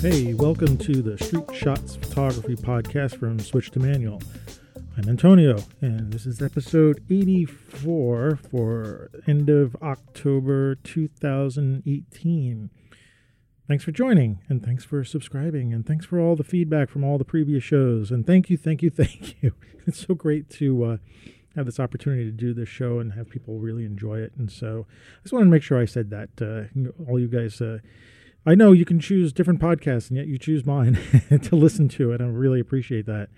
Hey, welcome to the Street Shots Photography Podcast from Switch to Manual. I'm Antonio, and this is episode 84 for end of October 2018. Thanks for joining, and thanks for subscribing, and thanks for all the feedback from all the previous shows. And thank you, thank you, thank you. It's so great to uh, have this opportunity to do this show and have people really enjoy it. And so I just wanted to make sure I said that. Uh, all you guys. Uh, I know you can choose different podcasts, and yet you choose mine to listen to it. I really appreciate that.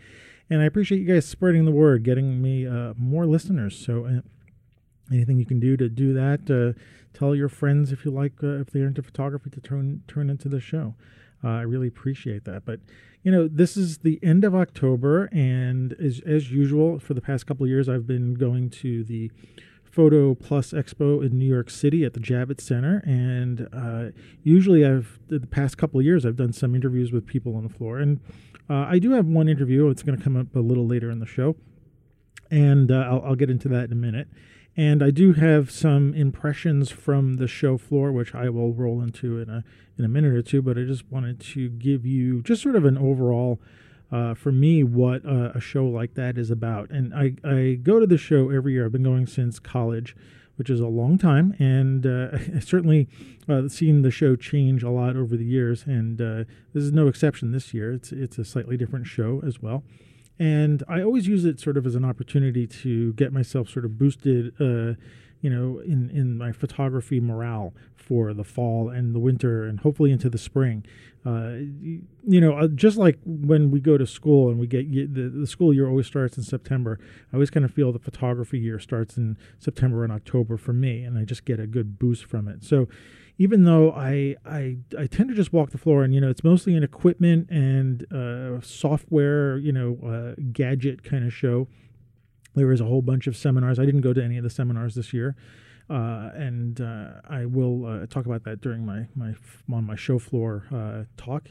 And I appreciate you guys spreading the word, getting me uh, more listeners. So, uh, anything you can do to do that, uh, tell your friends if you like, uh, if they're into photography, to turn turn into the show. Uh, I really appreciate that. But you know, this is the end of October, and as as usual, for the past couple years, I've been going to the Photo Plus Expo in New York City at the Javits Center, and uh, usually I've the past couple of years I've done some interviews with people on the floor, and uh, I do have one interview. It's going to come up a little later in the show, and uh, I'll, I'll, get into that in a minute. And I do have some impressions from the show floor, which I will roll into in a in a minute or two. But I just wanted to give you just sort of an overall uh, for me what uh, a show like that is about. And I, I go to the show every year. I've been going since college, which is a long time, and uh, certainly uh, seen the show change a lot over the years. And uh, this is no exception this year. It's it's a slightly different show as well. And I always use it sort of as an opportunity to get myself sort of boosted uh, you know, in, in my photography morale for the fall and the winter and hopefully into the spring. Uh, you know, uh, just like when we go to school and we get the, the school year always starts in September. I always kind of feel the photography year starts in September and October for me, and I just get a good boost from it. So, even though I I, I tend to just walk the floor, and you know, it's mostly an equipment and uh, software, you know, uh, gadget kind of show. There was a whole bunch of seminars. I didn't go to any of the seminars this year. Uh, and uh, I will uh, talk about that during my my on my show floor uh, talk.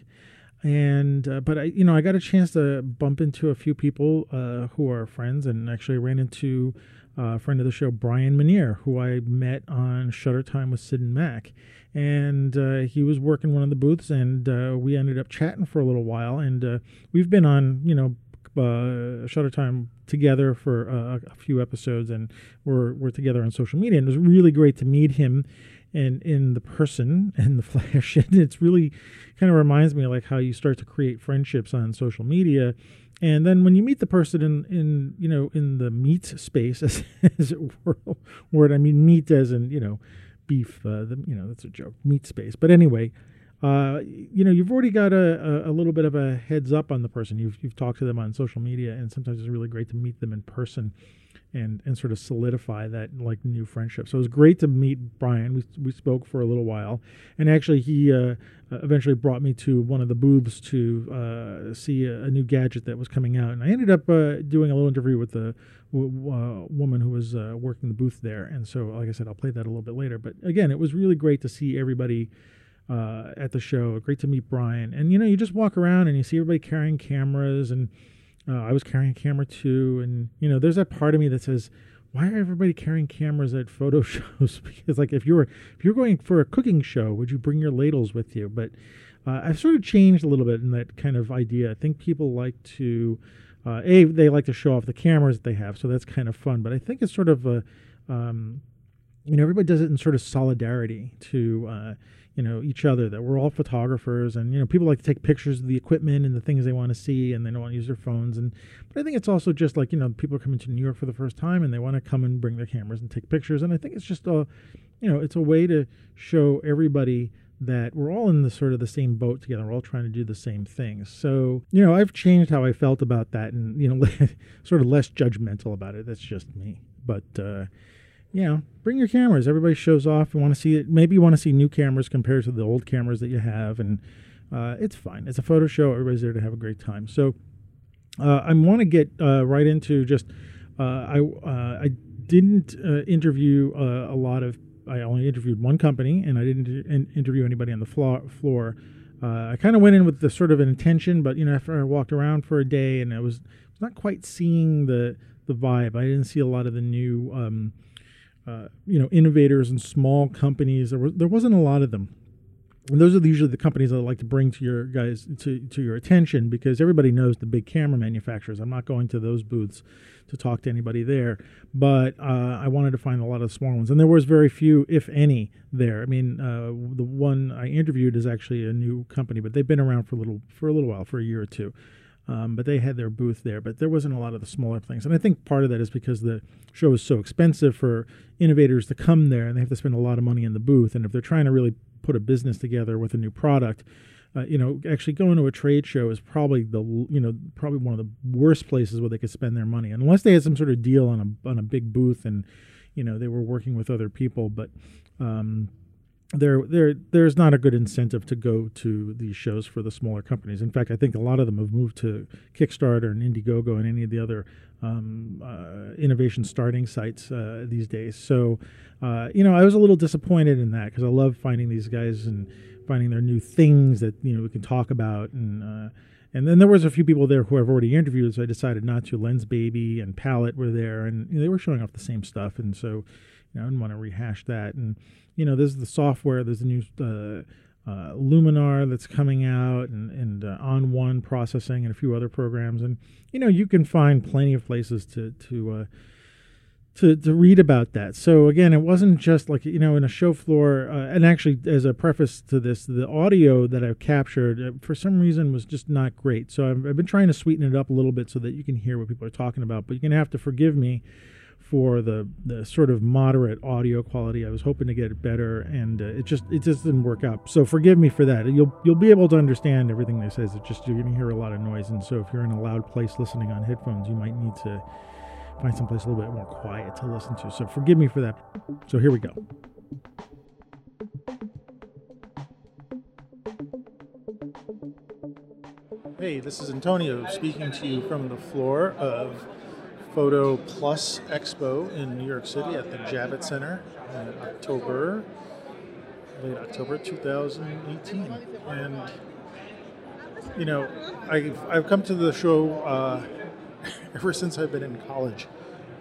And uh, but I you know I got a chance to bump into a few people uh, who are friends, and actually ran into a friend of the show Brian Manier, who I met on Shutter Time with Sid and Mac, and he was working one of the booths, and we ended up chatting for a little while, and we've been on you know uh, Shutter Time together for uh, a few episodes, and we're we're together on social media. And it was really great to meet him, and in the person and the flesh. And it's really kind of reminds me like how you start to create friendships on social media, and then when you meet the person in in you know in the meat space, as, as it were, word I mean meat as in you know beef. Uh, the, you know that's a joke, meat space. But anyway uh, you know, you've already got a, a, a, little bit of a heads up on the person. You've, you've talked to them on social media, and sometimes it's really great to meet them in person and, and sort of solidify that like new friendship. So it was great to meet Brian. We, we spoke for a little while, and actually, he uh, eventually brought me to one of the booths to uh, see a, a, new gadget that was coming out. And I ended up uh, doing a little interview with the w- uh, woman who was uh, working the booth there. And so, like I said, I'll play that a little bit later. But again, it was really great to see everybody uh, at the show. Great to meet Brian. And you know, you just walk around and you see everybody carrying cameras, and uh, I was carrying a camera too. And you know, there's that part of me that says, why are everybody carrying cameras at photo shows? because like if you were if you're going for a cooking show, would you bring your ladles with you? But uh, I've sort of changed a little bit in that kind of idea. I think people like to. Uh, a they like to show off the cameras that they have, so that's kind of fun. But I think it's sort of a, um, you know, everybody does it in sort of solidarity to, uh, you know each other that we're all photographers and you know people like to take pictures of the equipment and the things they want to see and they don't want to use their phones and but i think it's also just like you know people are coming to new york for the first time and they want to come and bring their cameras and take pictures and i think it's just a you know it's a way to show everybody that we're all in the sort of the same boat together. We're all trying to do the same things. So, you know, I've changed how I felt about that and, you know, sort of less judgmental about it. That's just me. But, uh, you know, bring your cameras. Everybody shows off. You want to see it. Maybe you want to see new cameras compared to the old cameras that you have, and uh, it's fine. It's a photo show. Everybody's there to have a great time. So uh, I want to get uh, right into just. Uh, I uh, I didn't uh, interview a lot of. I only interviewed one company, and I didn't in- interview anybody on the floor. floor. I kind of went in with the sort of an intention, but you know, after I walked around for a day, and I was not quite seeing the the vibe. I didn't see a lot of the new. Um, uh, you know innovators and small companies. There was there wasn't a lot of them, and those are usually the companies that I like to bring to your guys to, to your attention because everybody knows the big camera manufacturers. I'm not going to those booths to talk to anybody there, but uh, I wanted to find a lot of small ones, and there was very few, if any, there. I mean, uh, the one I interviewed is actually a new company, but they've been around for a little for a little while, for a year or two. Um, but they had their booth there. But there wasn't a lot of the smaller things, and I think part of that is because the show is so expensive for innovators to come there, and they have to spend a lot of money in the booth. And if they're trying to really put a business together with a new product, uh, you know, actually going to a trade show is probably the you know probably one of the worst places where they could spend their money, unless they had some sort of deal on a on a big booth and you know they were working with other people. But um, there there there's not a good incentive to go to these shows for the smaller companies. In fact, I think a lot of them have moved to Kickstarter and Indiegogo and any of the other um, uh, innovation starting sites uh, these days. So, uh, you know, I was a little disappointed in that because I love finding these guys and finding their new things that you know we can talk about and. Uh, and then there was a few people there who I've already interviewed, so I decided not to. Lensbaby and Palette were there, and you know, they were showing off the same stuff, and so you know, I didn't want to rehash that. And you know, there's the software. There's a new uh, uh, Luminar that's coming out, and, and uh, ON1 processing, and a few other programs. And you know, you can find plenty of places to to uh, to, to read about that. So again, it wasn't just like you know in a show floor. Uh, and actually, as a preface to this, the audio that I've captured uh, for some reason was just not great. So I've, I've, been trying to sweeten it up a little bit so that you can hear what people are talking about. But you're gonna have to forgive me for the the sort of moderate audio quality. I was hoping to get it better, and uh, it just it just didn't work out. So forgive me for that. You'll you'll be able to understand everything they says. It's just you're going to hear a lot of noise, and so if you're in a loud place listening on headphones, you might need to find someplace a little bit more quiet to listen to. So forgive me for that. So here we go. Hey, this is Antonio speaking to you from the floor of Photo Plus Expo in New York City at the Javits Center in October, late October 2018. And, you know, I've, I've come to the show uh, ever since I've been in college.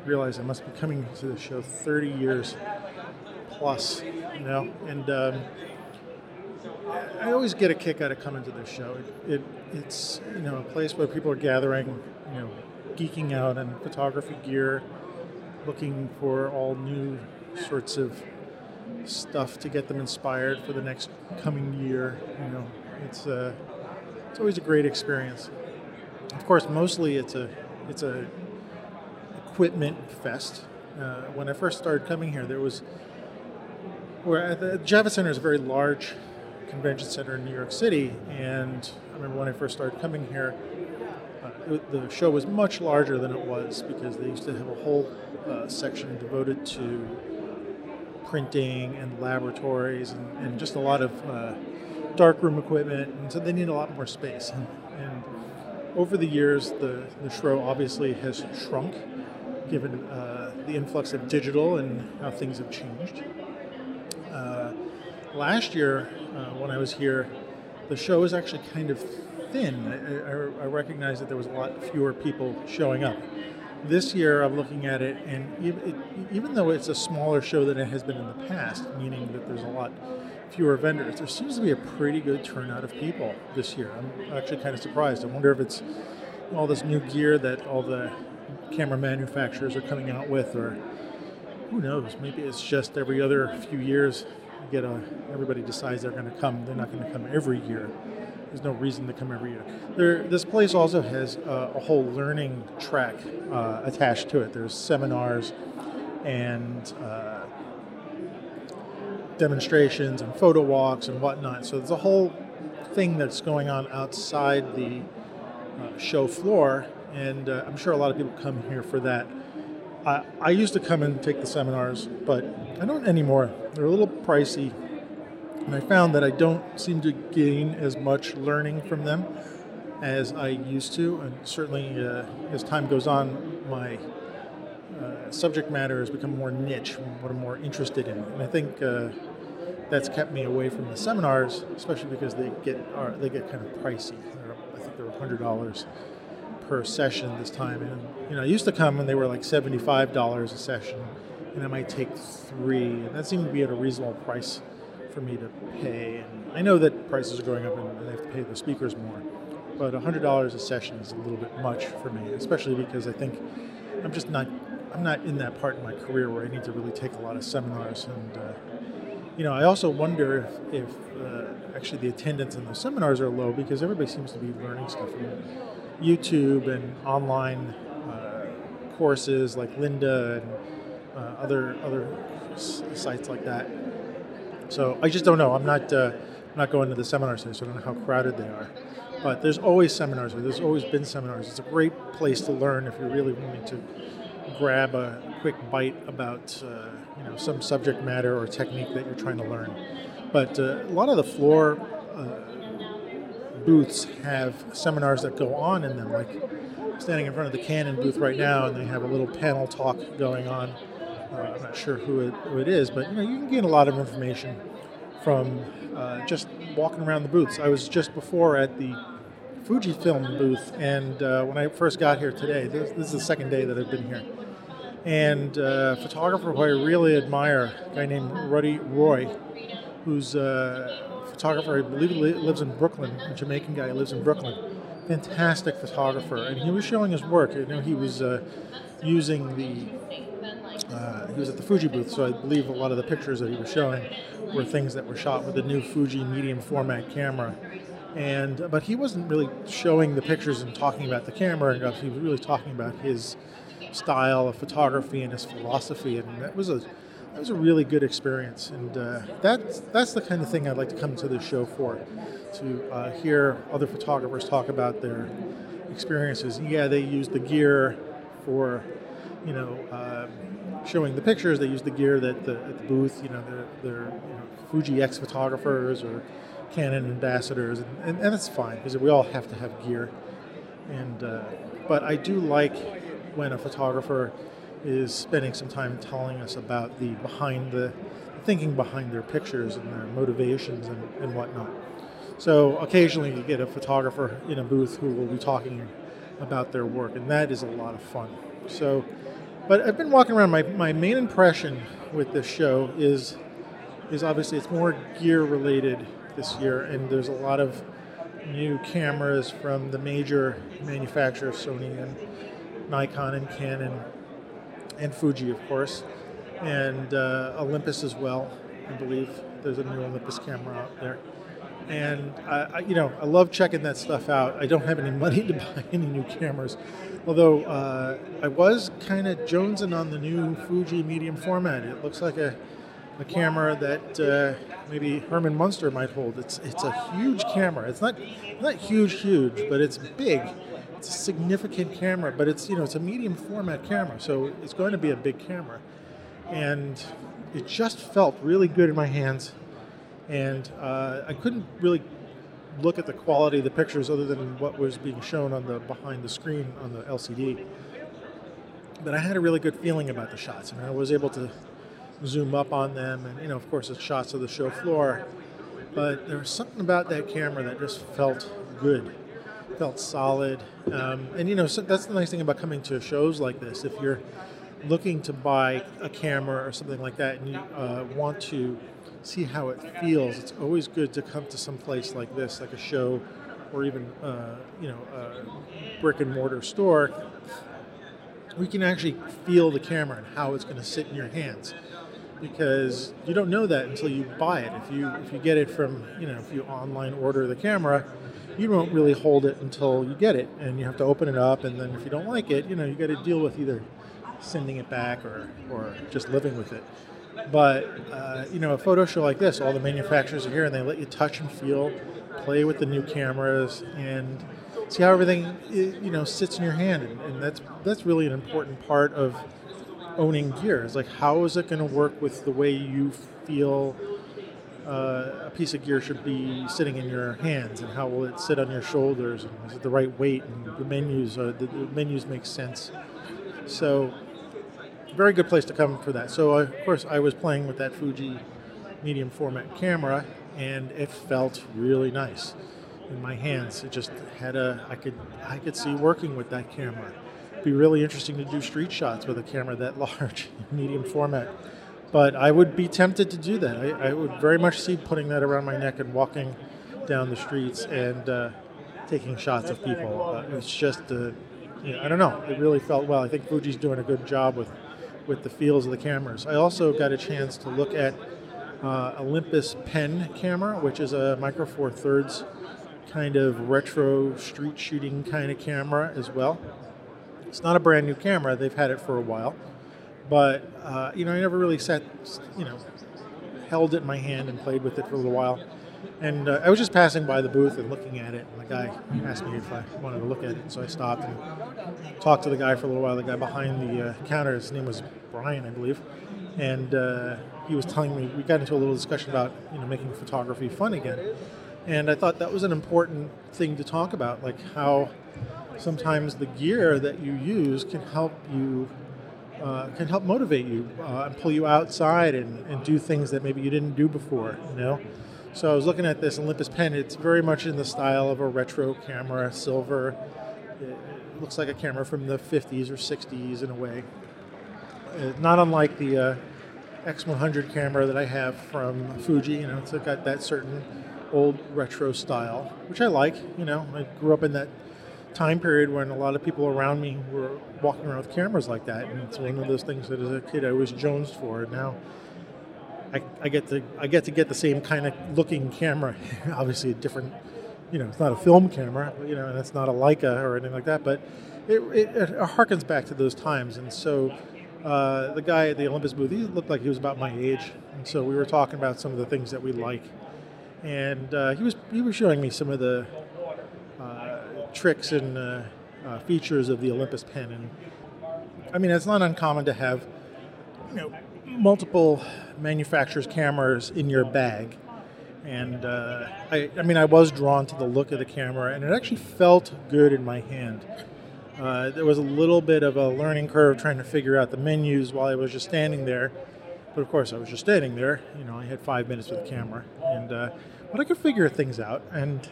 I realize I must be coming to the show 30 years plus, you know, and um, I always get a kick out of coming to this show. It, it, it's, you know, a place where people are gathering, you know, geeking out on photography gear, looking for all new sorts of stuff to get them inspired for the next coming year. You know, it's a uh, it's always a great experience. Of course, mostly it's a it's a equipment fest. Uh, when I first started coming here, there was where the Javits Center is a very large convention center in New York City, and I remember when I first started coming here, the show was much larger than it was because they used to have a whole uh, section devoted to printing and laboratories and, and just a lot of uh, darkroom equipment, and so they need a lot more space. And, and over the years, the, the show obviously has shrunk given uh, the influx of digital and how things have changed. Uh, last year, uh, when I was here, the show was actually kind of thin. I, I, recognize that there was a lot fewer people showing up. This year, I'm looking at it, and even, it, even though it's a smaller show than it has been in the past, meaning that there's a lot fewer vendors, there seems to be a pretty good turnout of people this year. I'm actually kind of surprised. I wonder if it's all this new gear that all the camera manufacturers are coming out with, or who knows? Maybe it's just every other few years, you get a everybody decides they're going to come. They're not going to come every year there's no reason to come every year. There, this place also has uh, a whole learning track uh, attached to it. There's seminars and uh, demonstrations and photo walks and whatnot. So there's a whole thing that's going on outside the uh, show floor, and uh, I'm sure a lot of people come here for that. I, I used to come and take the seminars, but I don't anymore. They're a little pricey and I found that I don't seem to gain as much learning from them as I used to. And certainly, uh, as time goes on, my uh, subject matter has become more niche, what I'm more interested in. And I think uh, that's kept me away from the seminars, especially because they get are, they get kind of pricey. They're, I think they're hundred dollars per session this time, and you know I used to come and they were like seventy five dollars a session, and I might take three, and that seemed to be at a reasonable price for me to pay. And I know that prices are going up and they have to pay the speakers more, but $100 a session is a little bit much for me, especially because I think I'm just not I'm not in that part in my career where I need to really take a lot of seminars. And uh, you know, I also wonder if, if uh, actually the attendance in those seminars are low because everybody seems to be learning stuff from YouTube and online uh, courses like Lynda and uh, other other sites like that. So I just don't know. I'm not uh, I'm not going to the seminars today, so I don't know how crowded they are. But there's always seminars. There's always been seminars. It's a great place to learn if you're really wanting to grab a quick bite about uh, you know some subject matter or technique that you're trying to learn. But uh, a lot of the floor uh, booths have seminars that go on in them, like standing in front of the Canon booth right now, and they have a little panel talk going on. Uh, I'm not sure who it, who it is, but you know you can gain a lot of information from uh, just walking around the booths. I was just before at the Fujifilm booth, and uh, when I first got here today, this, this, is the second day that I've been here, and uh, a photographer who I really admire, a guy named Ruddy Roye, who's a photographer, I believe he lives in Brooklyn, a Jamaican guy who lives in Brooklyn. Fantastic photographer, and he was showing his work. You know, he was uh, using the uh, he was at the Fuji booth, so I believe a lot of the pictures that he was showing were things that were shot with the new Fuji medium format camera. And but he wasn't really showing the pictures and talking about the camera enough. He was really talking about his style of photography and his philosophy, and that was a that was a really good experience. And uh, that's that's the kind of thing I'd like to come to the show for, to uh, hear other photographers talk about their experiences. Yeah, they use the gear for you know, uh, showing the pictures. They use the gear that the, at the booth, you know, they're, they're you know, Fuji X photographers or Canon ambassadors, and, and, and that's fine because we all have to have gear. And uh, but I do like when a photographer is spending some time telling us about the behind the thinking behind their pictures and their motivations and, and whatnot. So occasionally you get a photographer in a booth who will be talking about their work, and that is a lot of fun. So, but I've been walking around. My, my main impression with this show is is obviously it's more gear related this year, and there's a lot of new cameras from the major manufacturers, Sony and Nikon and Canon and Fuji, of course, and uh, Olympus as well. I believe there's a new Olympus camera out there and I, I, you know I love checking that stuff out. I don't have any money to buy any new cameras, although uh, I was kind of jonesing on the new Fuji medium format. It looks like a, a camera that uh, maybe Herman Munster might hold. It's it's a huge camera. It's not not huge huge, but it's big. It's a significant camera, but it's you know it's a medium format camera, so it's going to be a big camera, and it just felt really good in my hands and uh, I couldn't really look at the quality of the pictures other than what was being shown on the behind the screen on the LCD. But I had a really good feeling about the shots, and I was able to zoom up on them, and you know, of course, it's shots of the show floor. But there was something about that camera that just felt good, felt solid, um, and you know, so that's the nice thing about coming to shows like this. If you're looking to buy a camera or something like that, and you uh, want to see how it feels. It's always good to come to some place like this, like a show, or even uh, you know a brick and mortar store. We can actually feel the camera and how it's going to sit in your hands, because you don't know that until you buy it. If you if you get it from you know if you online order the camera, you don't really hold it until you get it, and you have to open it up, and then if you don't like it, you know you got to deal with either sending it back or or just living with it. But uh, you know, a photo show like this, all the manufacturers are here and they let you touch and feel, play with the new cameras, and see how everything you know sits in your hand. And, and that's that's really an important part of owning gear. Is like how is it going to work with the way you feel uh, a piece of gear should be sitting in your hands, and how will it sit on your shoulders, and is it the right weight, and the menus, the, the menus make sense. So very good place to come for that. So, of course, I was playing with that Fuji medium format camera, and it felt really nice in my hands. It just had a I could I could see working with that camera. It'd be really interesting to do street shots with a camera that large, medium format. but I would be tempted to do that. I, I would very much see putting that around my neck and walking down the streets and uh, taking shots of people. Uh, it's just, uh, you know, I don't know. It really felt well. I think Fuji's doing a good job with with the feels of the cameras. I also got a chance to look at uh, Olympus Pen camera, which is a Micro Four Thirds kind of retro street shooting kind of camera as well. It's not a brand new camera; they've had it for a while, but uh, you know, I never really sat, you know, held it in my hand and played with it for a little while. And uh, I was just passing by the booth and looking at it, and the guy asked me if I wanted to look at it. So I stopped and talked to the guy for a little while. The guy behind the uh, counter, his name was Brian, I believe, and uh, he was telling me we got into a little discussion about you know making photography fun again. And I thought that was an important thing to talk about, like how sometimes the gear that you use can help you uh, can help motivate you uh, and pull you outside and, and do things that maybe you didn't do before. You know, so I was looking at this Olympus pen. It's very much in the style of a retro camera, silver. It looks like a camera from the 50s or 60s in a way. Uh, not unlike the uh, X100 camera that I have from Fuji. You know, it's got that certain old retro style, which I like. You know, I grew up in that time period when a lot of people around me were walking around with cameras like that, and it's one of those things that as a kid I was jonesed for. And now I, I get to I get to get the same kind of looking camera. Obviously, a different, you know, it's not a film camera, you know, and it's not a Leica or anything like that, but it, it, it harkens back to those times. And so, uh, the guy at the Olympus booth, he looked like he was about my age, and so we were talking about some of the things that we like, and uh, he was he was showing me some of the tricks and uh, uh, features of the Olympus pen, and I mean, it's not uncommon to have, you know multiple manufacturers' cameras in your bag. And uh, I, I, mean, I was drawn to the look of the camera, and it actually felt good in my hand. Uh, there was a little bit of a learning curve trying to figure out the menus while I was just standing there. But of course, I was just standing there. You know, I had five minutes with the camera, and uh, but I could figure things out. And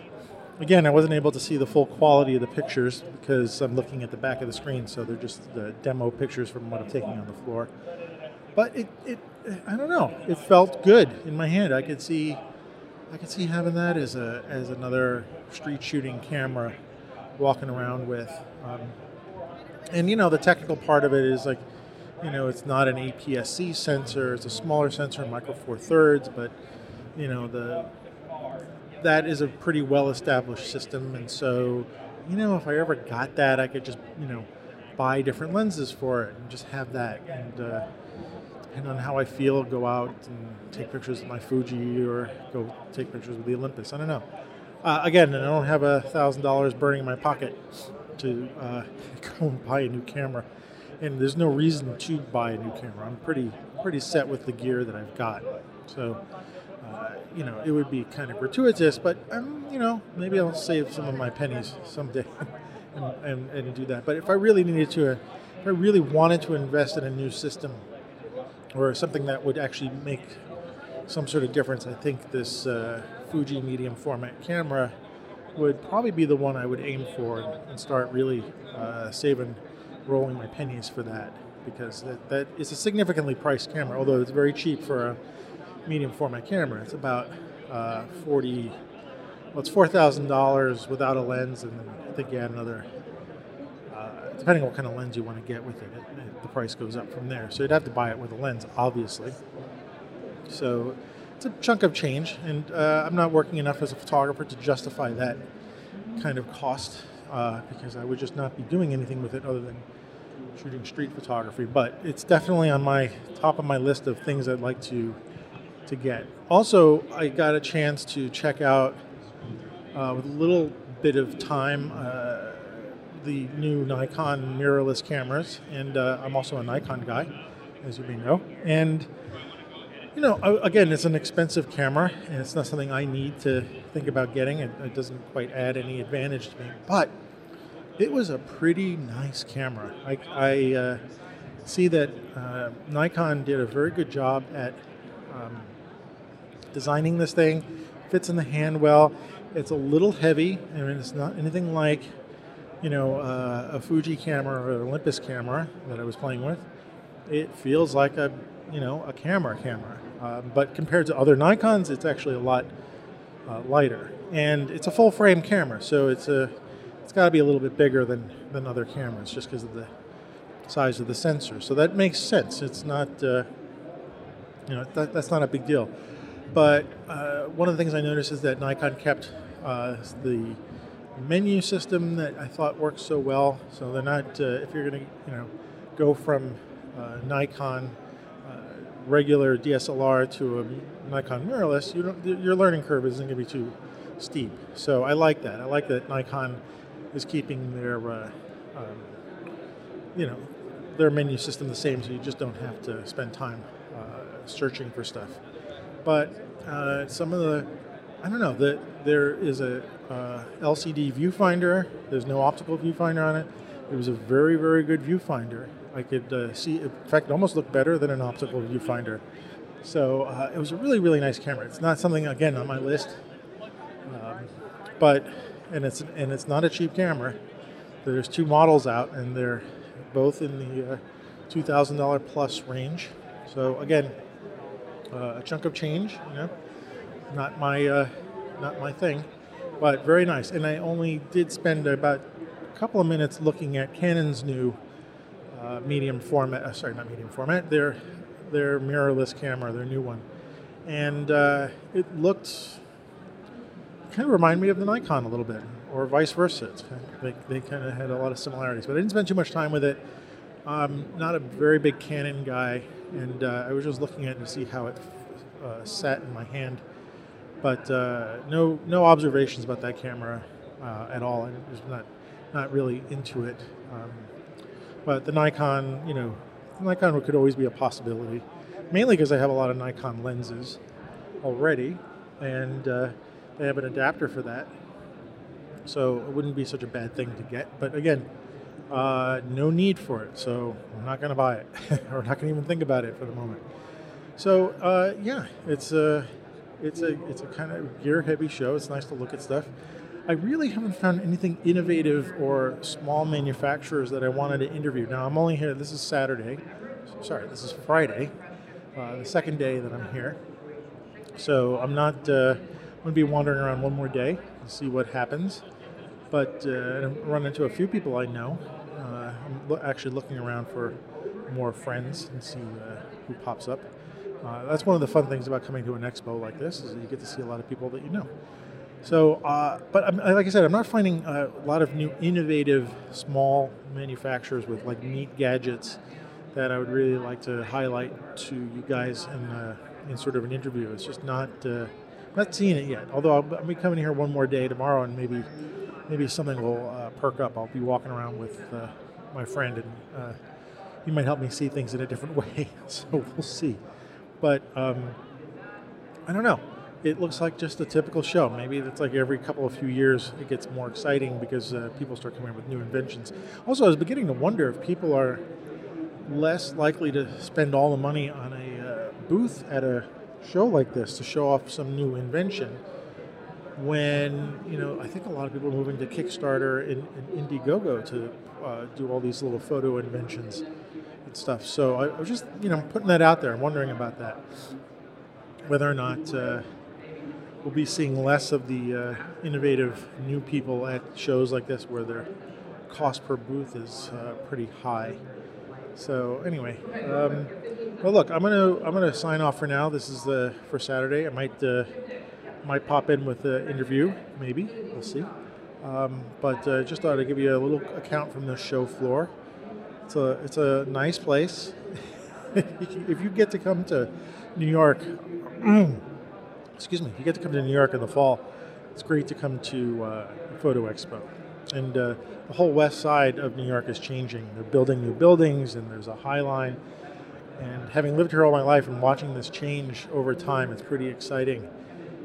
again, I wasn't able to see the full quality of the pictures because I'm looking at the back of the screen, so they're just the demo pictures from what I'm taking on the floor but it, it I don't know. It felt good in my hand. I could see I could see having that as a as another street shooting camera walking around with. Um, and you know the technical part of it is like you know it's not an APS-C sensor. It's a smaller sensor, micro four thirds, but you know the that is a pretty well established system. And so you know if I ever got that, I could just you know buy different lenses for it and just have that and. Uh, depending on how I feel, go out and take pictures of my Fuji or go take pictures with the Olympus. I don't know. Uh, again, I don't have a thousand dollars burning in my pocket to uh, go and buy a new camera, and there's no reason to buy a new camera. I'm pretty pretty set with the gear that I've got. So, you know, it would be kind of gratuitous, but um, you know, maybe I'll save some of my pennies someday and, and, and do that. But if I really needed to, if I really wanted to invest in a new system or something that would actually make some sort of difference, I think this uh, Fuji medium format camera would probably be the one I would aim for and start really uh, saving, rolling my pennies for that because that, that is a significantly priced camera, although it's very cheap for a medium format camera. It's about uh, 40, well, it's $4,000 without a lens, and I think you add another depending on what kind of lens you want to get with it, it, it, the price goes up from there. So you'd have to buy it with a lens, obviously. So it's a chunk of change, and uh, I'm not working enough as a photographer to justify that kind of cost uh, because I would just not be doing anything with it other than shooting street photography. But it's definitely on my top of my list of things I'd like to to get. Also, I got a chance to check out uh, with a little bit of time uh, the new Nikon mirrorless cameras, and uh, I'm also a Nikon guy, as you may know. And you know, again, it's an expensive camera, and it's not something I need to think about getting. It, it doesn't quite add any advantage to me, but it was a pretty nice camera. I, I uh, see that uh, Nikon did a very good job at um, designing this thing. Fits in the hand well. It's a little heavy, I mean, it's not anything like you know, uh, a Fuji camera or an Olympus camera that I was playing with, it feels like a you know, a camera camera. Um, but compared to other Nikons, it's actually a lot uh, lighter, and it's a full frame camera, so it's a it's got to be a little bit bigger than than other cameras, just because of the size of the sensor. So that makes sense. It's not uh, you know that, that's not a big deal. But uh, one of the things I noticed is that Nikon kept uh, the menu system that I thought worked so well. So they're not uh, if you're going to you know go from uh, Nikon uh, regular DSLR to a Nikon mirrorless, you your learning curve isn't going to be too steep. So I like that. I like that Nikon is keeping their uh, um, you know their menu system the same, so you just don't have to spend time searching for stuff. But uh, some of the I don't know that there is a uh, LCD viewfinder. There's no optical viewfinder on it. It was a very very good viewfinder. I could uh, see, in fact, it almost looked better than an optical viewfinder. So uh, it was a really, really nice camera. It's not something again on my list, um, but and it's and it's not a cheap camera. There's two models out, and they're both in the uh, two thousand dollar plus range. So again, a chunk of change, you know, not my uh, not my thing, but very nice. And I only did spend about a couple of minutes looking at Canon's new uh, medium format. Uh, sorry, not medium format. Their their mirrorless camera, their new one, and uh, it looked kind of reminded me of the Nikon a little bit, or vice versa. Kind of, they, they kind of had a lot of similarities, but I didn't spend too much time with it. I'm not a very big Canon guy, and uh, I was just looking at it to see how it uh, sat in my hand. But uh, no, no observations about that camera uh, at all. I'm just not, not really into it. Um, but the Nikon, you know, Nikon could always be a possibility, mainly because I have a lot of Nikon lenses already, and uh, they have an adapter for that. So it wouldn't be such a bad thing to get. But again, uh, no need for it, so I'm not going to buy it, or not going to even think about it for the moment. So uh, yeah, it's a it's a it's a kind of gear heavy show. It's nice to look at stuff. I really haven't found anything innovative or small manufacturers that I wanted to interview. Now, I'm only here, this is Saturday. Sorry, this is Friday, uh, the second day that I'm here. So I'm not, uh, I'm to be wandering around one more day and see what happens. But uh, I run into a few people I know. Uh, I'm lo- actually looking around for more friends and see uh, who pops up. Uh, that's one of the fun things about coming to an expo like this is that you get to see a lot of people that you know. So, uh, but I'm, like I said, I'm not finding a lot of new innovative small manufacturers with like neat gadgets that I would really like to highlight to you guys in, uh, in sort of an interview. It's just not not seeing it yet. Although I'll, be coming here one more day tomorrow, and maybe maybe something will uh, perk up. I'll be walking around with uh, my friend, and uh, he might help me see things in a different way. so we'll see. But um, I don't know it looks like just a typical show. Maybe it's like every couple of few years it gets more exciting because uh, people start coming up with new inventions. Also, I was beginning to wonder if people are less likely to spend all the money on a uh, booth at a show like this to show off some new invention. When you know, I think a lot of people are moving to Kickstarter and, and Indiegogo to uh, do all these little photo inventions and stuff. So I, I was just you know putting that out there. I'm wondering about that whether or not uh, we'll be seeing less of the uh, innovative new people at shows like this where their cost per booth is uh, pretty high. So anyway, um, well, look, I'm gonna I'm gonna sign off for now. This is the for Saturday. I might uh, might pop in with an interview, maybe. We'll see. Um, but uh, just thought I'd give you a little account from the show floor. It's a it's a nice place. if you get to come to New York. excuse me, you get to come to New York in the fall, it's great to come to uh, Photo Expo. And uh, the whole west side of New York is changing. They're building new buildings, and there's a High Line. And having lived here all my life and watching this change over time, it's pretty exciting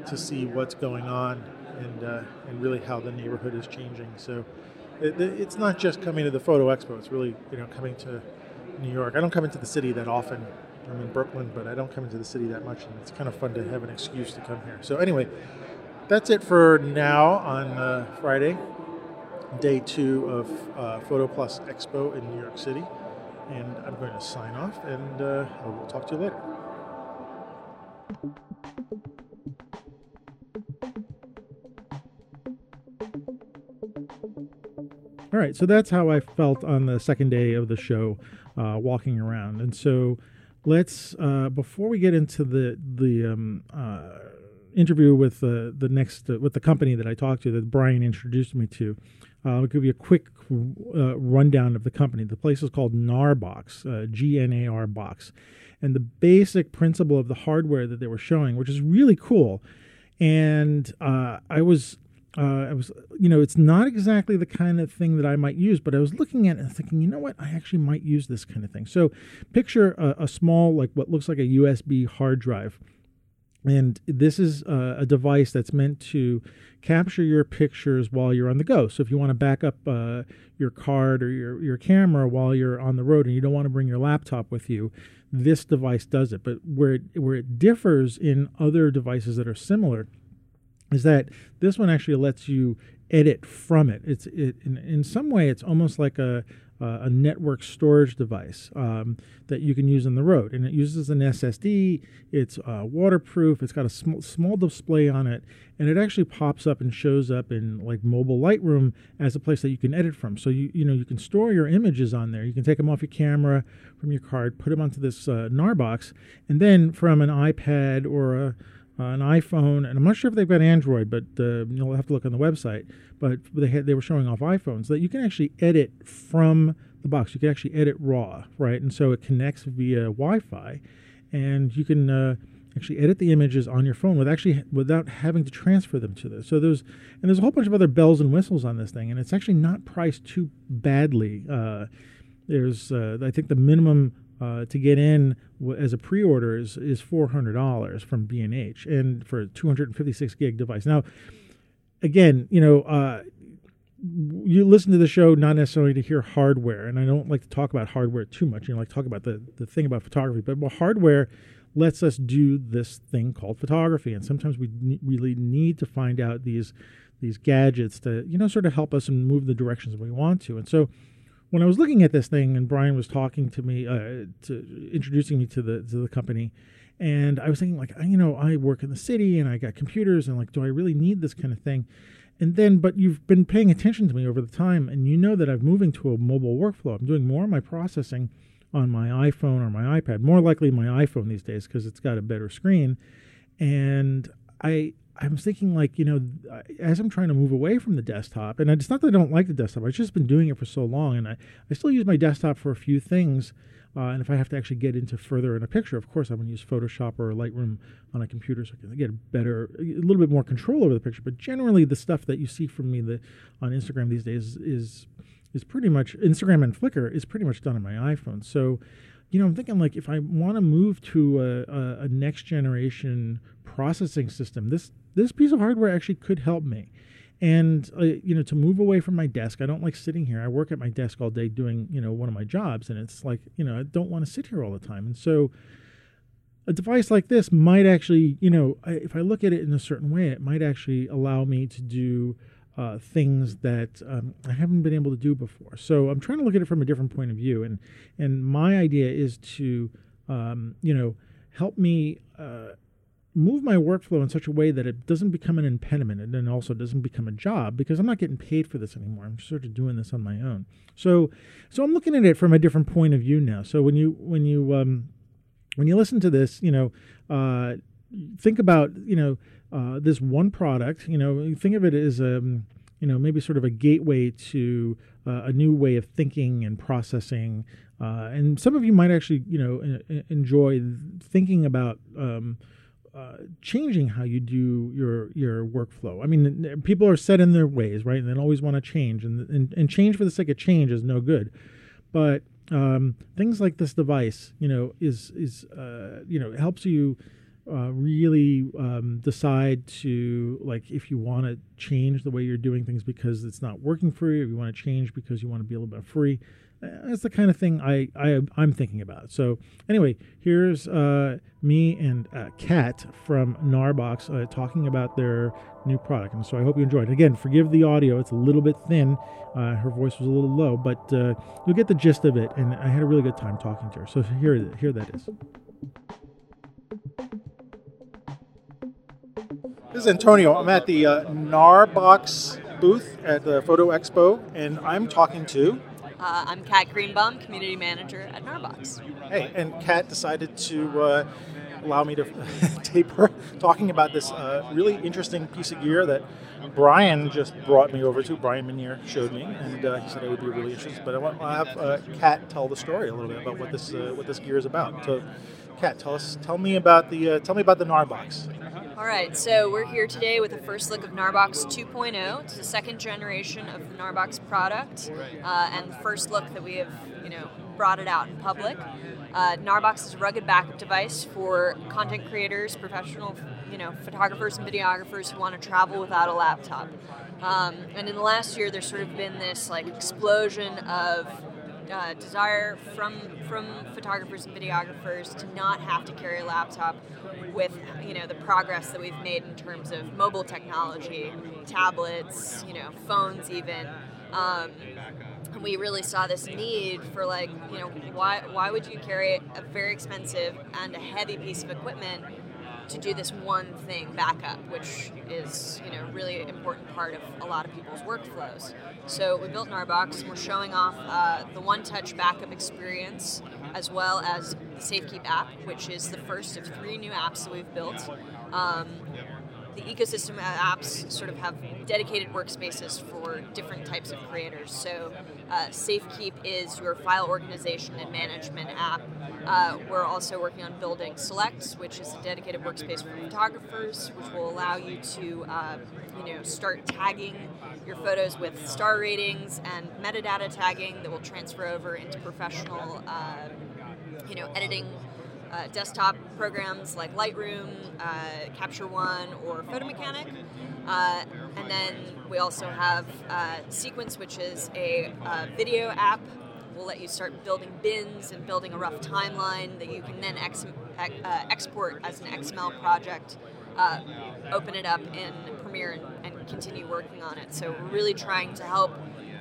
to see what's going on and, uh, and really how the neighborhood is changing. So it, it's not just coming to the Photo Expo, it's really you know coming to New York. I don't come into the city that often I'm in Brooklyn, but I don't come into the city that much, and it's kind of fun to have an excuse to come here. So anyway, that's it for now on uh, Friday, day two of uh, Photo Plus Expo in New York City, And I'm going to sign off, and uh, we'll talk to you later. All right, so that's how I felt on the second day of the show, uh, walking around. And so, let's uh, before we get into the the um, uh, interview with the the next uh, with the company that I talked to that Brian introduced me to, uh, I'll give you a quick uh, rundown of the company. The place is called Gnarbox, G N A R Box, and the basic principle of the hardware that they were showing, which is really cool. And I was uh, I was, you know, it's not exactly the kind of thing that I might use, but I was looking at it and thinking, you know what, I actually might use this kind of thing. So picture a, a small, like what looks like a USB hard drive. And this is uh, a device that's meant to capture your pictures while you're on the go. So if you want to back up uh, your card or your, your camera while you're on the road and you don't want to bring your laptop with you, this device does it. But where it, where it differs in other devices that are similar is that this one actually lets you edit from it. It's it, in, in some way it's almost like a a network storage device um, that you can use on the road, and it uses an SSD. It's uh, waterproof. It's got a sm- small display on it, and it actually pops up and shows up in like mobile Lightroom as a place that you can edit from. So you you know you can store your images on there. You can take them off your camera, from your card, put them onto this uh, Gnarbox, and then from an iPad or a uh, an iPhone, and I'm not sure if they've got Android, but uh, you'll have to look on the website. But they had they were showing off iPhones that you can actually edit from the box. You can actually edit RAW, right? And so it connects via Wi-Fi, and you can uh, actually edit the images on your phone with actually without having to transfer them to this. So there's and there's a whole bunch of other bells and whistles on this thing, and it's actually not priced too badly. Uh, there's uh, I think the minimum uh, to get in as a pre-order is, is $400 from B&H and for a 256 gig device. Now, again, you know, uh, you listen to the show not necessarily to hear hardware, and I don't like to talk about hardware too much. You know, like talk about the, the thing about photography, but well, hardware lets us do this thing called photography, and sometimes we ne- really need to find out these these gadgets to you know sort of help us and move the directions we want to. And so, when I was looking at this thing and Brian was talking to me, uh, to introducing me to the to the company, and I was thinking like, you know, I work in the city and I got computers and like, do I really need this kind of thing? And then, but you've been paying attention to me over the time, and you know that I'm moving to a mobile workflow. I'm doing more of my processing on my iPhone or my iPad, more likely my iPhone these days because it's got a better screen. And I I was thinking like you know as I'm trying to move away from the desktop, and it's not that I don't like the desktop. I've just been doing it for so long, and I, I still use my desktop for a few things. Uh, and if I have to actually get into further in a picture, of course I'm going to use Photoshop or Lightroom on a computer so I can get better, a little bit more control over the picture. But generally, the stuff that you see from me the, on Instagram these days is is pretty much Instagram and Flickr is pretty much done on my iPhone. So you know, I'm thinking like if I want to move to a, a, a, next generation processing system, this this piece of hardware actually could help me. And uh, you know, to move away from my desk, I don't like sitting here. I work at my desk all day doing you know one of my jobs, and it's like you know I don't want to sit here all the time. And so, a device like this might actually, you know, I, if I look at it in a certain way, it might actually allow me to do uh, things that um, I haven't been able to do before. So I'm trying to look at it from a different point of view, and and my idea is to um, you know help me. Uh, move my workflow in such a way that it doesn't become an impediment and then also doesn't become a job because I'm not getting paid for this anymore. I'm sort of doing this on my own. So so I'm looking at it from a different point of view now. So when you when you um, when you listen to this, you know, uh, think about you know uh, this one product, you know, think of it as um, you know maybe sort of a gateway to uh, a new way of thinking and processing. Uh, and some of you might actually, you know, enjoy thinking about um, uh, changing how you do your your workflow. I mean, people are set in their ways, right? And they always want to change, and, and and change for the sake of change is no good. But um, things like this device, you know, is is uh, you know helps you uh, really um, decide to like if you want to change the way you're doing things because it's not working for you, if you want to change because you want to be a little bit free. That's the kind of thing I, I I'm thinking about. So anyway, here's uh, me and uh, Kat from Gnarbox uh, talking about their new product, and so I hope you enjoyed. Again, forgive the audio; it's a little bit thin. Uh, her voice was a little low, but uh, you'll get the gist of it. And I had a really good time talking to her. So here, here that is. This is Antonio. I'm at the uh, Gnarbox booth at the Photo Expo, and I'm talking to. Uh, I'm Kat Greenbaum, community manager at Gnarbox. Hey, and Kat decided to uh, allow me to tape her talking about this uh, really interesting piece of gear that Brian just brought me over to. Brian Minier showed me, and uh, he said I would be really interested. But I want to have uh, Kat tell the story a little bit about what this uh, what this gear is about. So, Kat, tell us, tell me about the uh, tell me about the Gnarbox. All right, so we're here today with the first look of Gnarbox 2.0. It's the second generation of the Gnarbox product, uh, and the first look that we have, you know, brought it out in public. Uh, Gnarbox is a rugged backup device for content creators, professional, you know, photographers and videographers who want to travel without a laptop. Um, and in the last year, there's sort of been this like explosion of uh, desire from from photographers and videographers to not have to carry a laptop with you know the progress that we've made in terms of mobile technology, tablets, you know, phones even. Um, we really saw this need for like you know why why would you carry a very expensive and a heavy piece of equipment to do this one thing backup, which is you know really important part of a lot of people's workflows. So we built Gnarbox, we're showing off uh, the one-touch backup experience as well as the SafeKeep app, which is the first of three new apps that we've built. Um, the ecosystem apps sort of have dedicated workspaces for different types of creators. So, uh, SafeKeep is your file organization and management app. Uh, we're also working on building Selects, which is a dedicated workspace for photographers, which will allow you to, uh, you know, start tagging your photos with star ratings and metadata tagging that will transfer over into professional, uh, you know, editing uh, desktop programs like Lightroom, uh, Capture One, or Photomechanic. Uh, and then we also have uh, Sequence, which is a uh, video app. We'll let you start building bins and building a rough timeline that you can then ex- uh, export as an XML project. open it up in Premiere and, and continue working on it. So we're really trying to help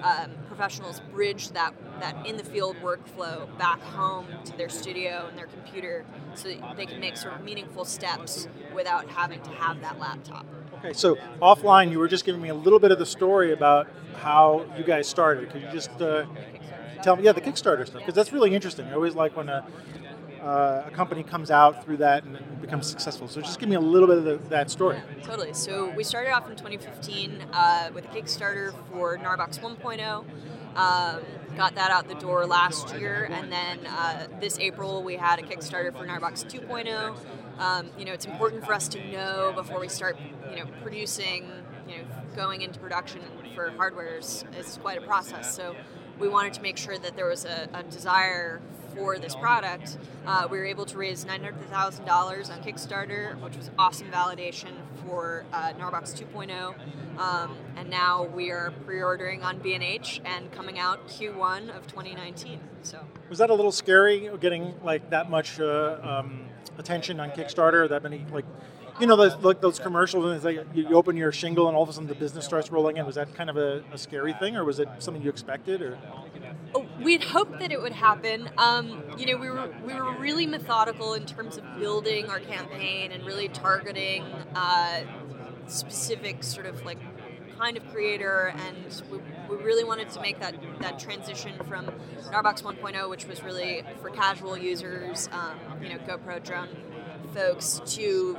um, professionals bridge that that in the field workflow back home to their studio and their computer so that they can make sort of meaningful steps without having to have that laptop. Okay, so offline, you were just giving me a little bit of the story about how you guys started. Could you just uh, tell me, yeah, the Kickstarter stuff, because that's really interesting. I always like when a, uh, a company comes out through that and becomes successful. So just give me a little bit of the, that story. Totally. So we started off in 2015 uh, with a Kickstarter for Gnarbox 1.0. Um, got that out the door last year, and then uh, this April we had a Kickstarter for Gnarbox 2.0. Um, you know, it's important for us to know before we start, you know, producing, you know, going into production for hardware is, is quite a process. So we wanted to make sure that there was a, a desire for this product. Uh, we were able to raise $900,000 on Kickstarter, which was awesome validation for uh, Gnarbox 2.0. Um, and now we are pre-ordering on B&H and coming out Q1 of 2019. So was that a little scary getting like that much uh, um, attention on Kickstarter? That many like you know those like those commercials and it's like you open your shingle and all of a sudden the business starts rolling in. Was that kind of a, a scary thing, or was it something you expected? Or we'd hoped that it would happen. Um, you know, we were we were really methodical in terms of building our campaign and really targeting uh, specific sort of like kind of creator, and we, we really wanted to make that that transition from Gnarbox 1.0, which was really for casual users, um, you know, GoPro drone folks, to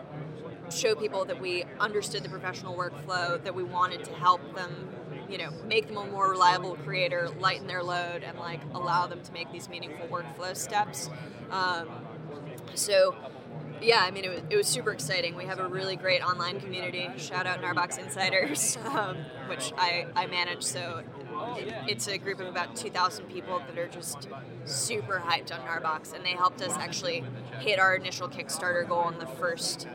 show people that we understood the professional workflow, that we wanted to help them, you know, make them a more reliable creator, lighten their load, and like allow them to make these meaningful workflow steps. Um, so, yeah, I mean, it was, it was super exciting. We have a really great online community. Shout out Gnarbox Insiders, um, which I, I manage, so it, it's a group of about 2,000 people that are just super hyped on Gnarbox, and they helped us actually hit our initial Kickstarter goal in the first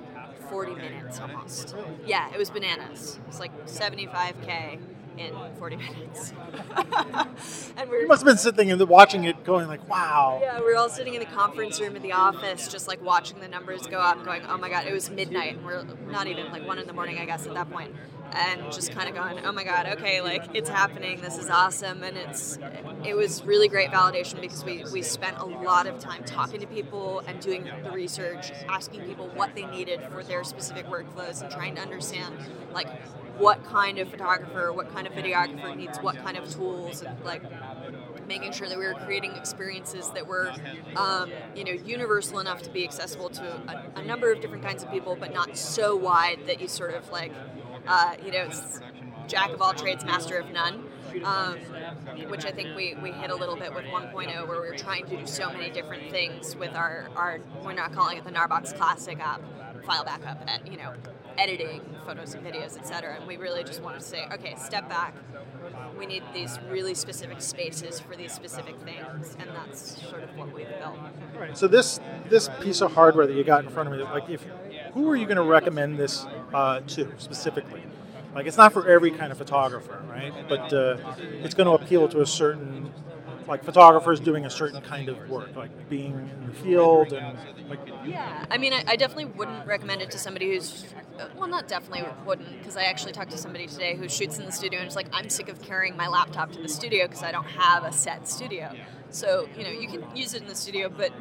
40 minutes almost. Yeah, it was bananas. It was like 75k in 40 minutes. and we must have been sitting and watching it, going like, "Wow." Yeah, we were all sitting in the conference room in the office, just like watching the numbers go up, going, "Oh my god!" It was midnight, and we're not even like one in the morning, I guess, at that point and just kind of going, oh my god, okay, like it's happening. This is awesome, and it's it was really great validation because we we spent a lot of time talking to people and doing the research, asking people what they needed for their specific workflows, and trying to understand like what kind of photographer, what kind of videographer needs what kind of tools, and like making sure that we were creating experiences that were, um, you know, universal enough to be accessible to a, a, number of different kinds of people, but not so wide that you sort of like uh, you know, jack of all trades, master of none. Um, which I think we, we hit a little bit with 1.0, where we were trying to do so many different things with our, our we're not calling it the Gnarbox Classic app, file backup, at, you know, editing photos and videos, etc. And we really just wanted to say, okay, step back. We need these really specific spaces for these specific things, and that's sort of what we've built. Right. So this this piece of hardware that you got in front of me, like if who are you going to recommend this uh, to specifically? Like, it's not for every kind of photographer, right? But uh, it's going to appeal to a certain, like, photographers doing a certain kind of work, like being in the field and like. Yeah, I mean, I, I definitely wouldn't recommend it to somebody who's, well, not definitely wouldn't, because I actually talked to somebody today who shoots in the studio and is like, I'm sick of carrying my laptop to the studio because I don't have a set studio. So, you know, you can use it in the studio, but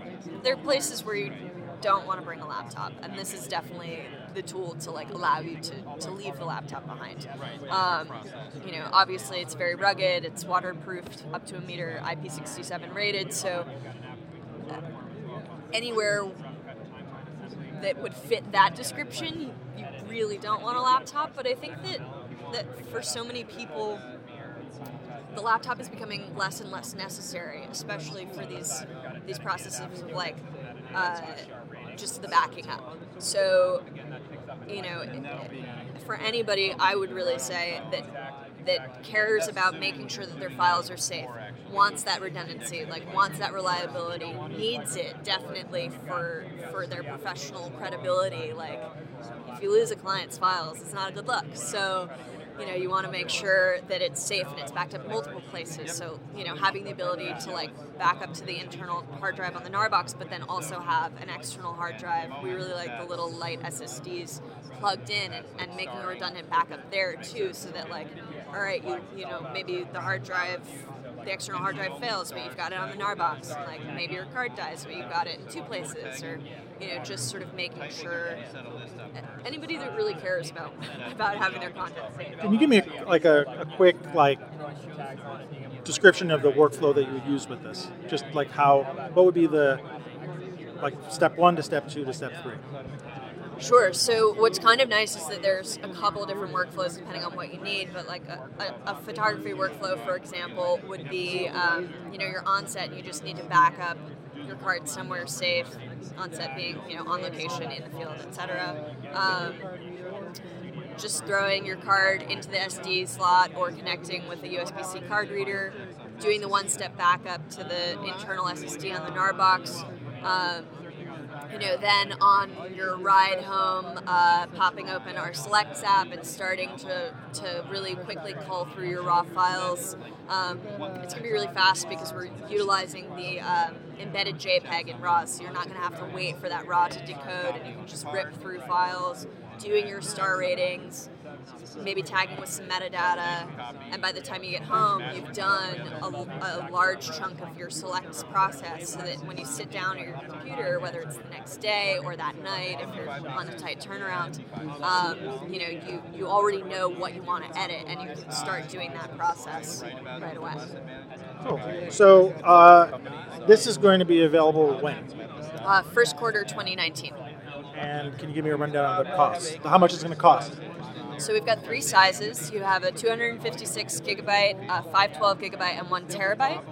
there are places where you don't want to bring a laptop, and this is definitely the tool to like allow you to, to leave the laptop behind. Um, you know, obviously it's very rugged, it's waterproofed up to a meter, IP67 rated, so uh, anywhere that would fit that description, you really don't want a laptop. But I think that that for so many people, the laptop is becoming less and less necessary, especially for these these processes of like uh, just the backing up. So, you know, for anybody, I would really say that that cares about making sure that their files are safe, wants that redundancy, like wants that reliability, needs it definitely for for their professional credibility. Like, if you lose a client's files, it's not a good look. So you know you want to make sure that it's safe and it's backed up multiple places. So you know having the ability to like back up to the internal hard drive on the gnarbox but then also have an external hard drive. We really like the little light ssds plugged in and, and making a redundant backup there too so that like all right you you know maybe the hard drive the external hard drive fails, but you've got it on the Gnarbox. And like maybe your card dies, but you've got it in two places, or you know, just sort of making sure anybody that really cares about about having their content safe. Can you give me a, like a, a quick like description of the workflow that you would use with this? Just like how, what would be the like step one to step two to step three? Sure. So what's kind of nice is that there's a couple different workflows depending on what you need. But like a, a, a photography workflow, for example, would be um, you know you're on set and you just need to back up your card somewhere safe. On set being you know on location in the field, etc. Um, just throwing your card into the SD slot or connecting with a USB-C card reader, doing the one-step backup to the internal SSD on the Gnarbox. Um, you know, then on your ride home, uh, popping open our Selects app and starting to, to really quickly cull through your raw files. Um, it's going to be really fast because we're utilizing the um, embedded JPEG in RAW, so you're not going to have to wait for that RAW to decode, and you can just rip through files, doing your star ratings, maybe tagging with some metadata, and by the time you get home, you've done a, a, large chunk of your selects process so that when you sit down at your computer, whether it's the next day or that night, if you're on a tight turnaround, um, you know, you, you already know what you want to edit and you can start doing that process right away. Cool. So uh, this is going to be available when? Uh, first quarter 2019. And can you give me a rundown of the cost? How much is it going to cost? So we've got three sizes. You have a 256 gigabyte, a 512 gigabyte, and one terabyte.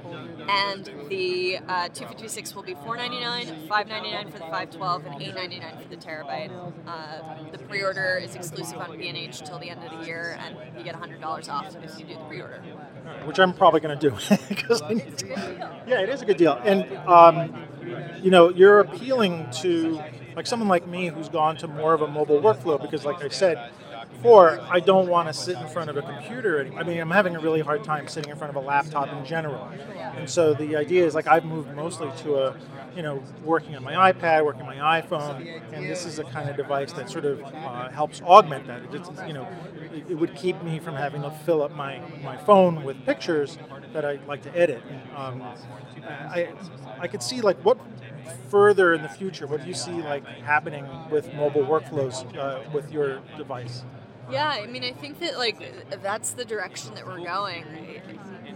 and the uh, 256 will be 499 599 for the 512 and 899 for the terabyte uh, the pre-order is exclusive on b&h till the end of the year and you get $100 off if you do the pre-order which i'm probably going to do because yeah it is a good deal and um, you know you're appealing to like someone like me who's gone to more of a mobile workflow because like i said before, I don't want to sit in front of a computer. I mean, I'm having a really hard time sitting in front of a laptop in general. And so the idea is like I've moved mostly to a, you know, working on my iPad, working on my iPhone, and this is a kind of device that sort of uh, helps augment that. It, you know, it, it, would keep me from having to fill up my, my phone with pictures that I like to edit. Um, I, I could see like what further in the future, what do you see like happening with mobile workflows uh, with your device? Yeah, I mean, I think that like that's the direction that we're going.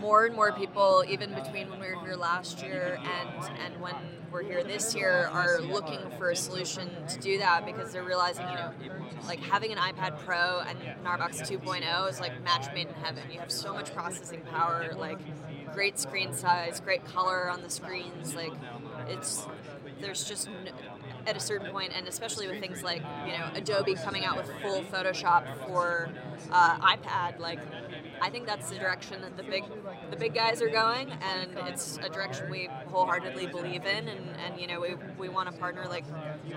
More and more people, even between when we were here last year and and when we're here this year, are looking for a solution to do that because they're realizing, you know, like having an iPad Pro and Gnarbox 2.0 is like match made in heaven. You have so much processing power, like great screen size, great color on the screens, like it's there's just no, at a certain point, and especially with things like you know Adobe coming out with full Photoshop for uh, iPad, like I think that's the direction that the big the big guys are going, and it's a direction we wholeheartedly believe in. And, and you know we, we want to partner like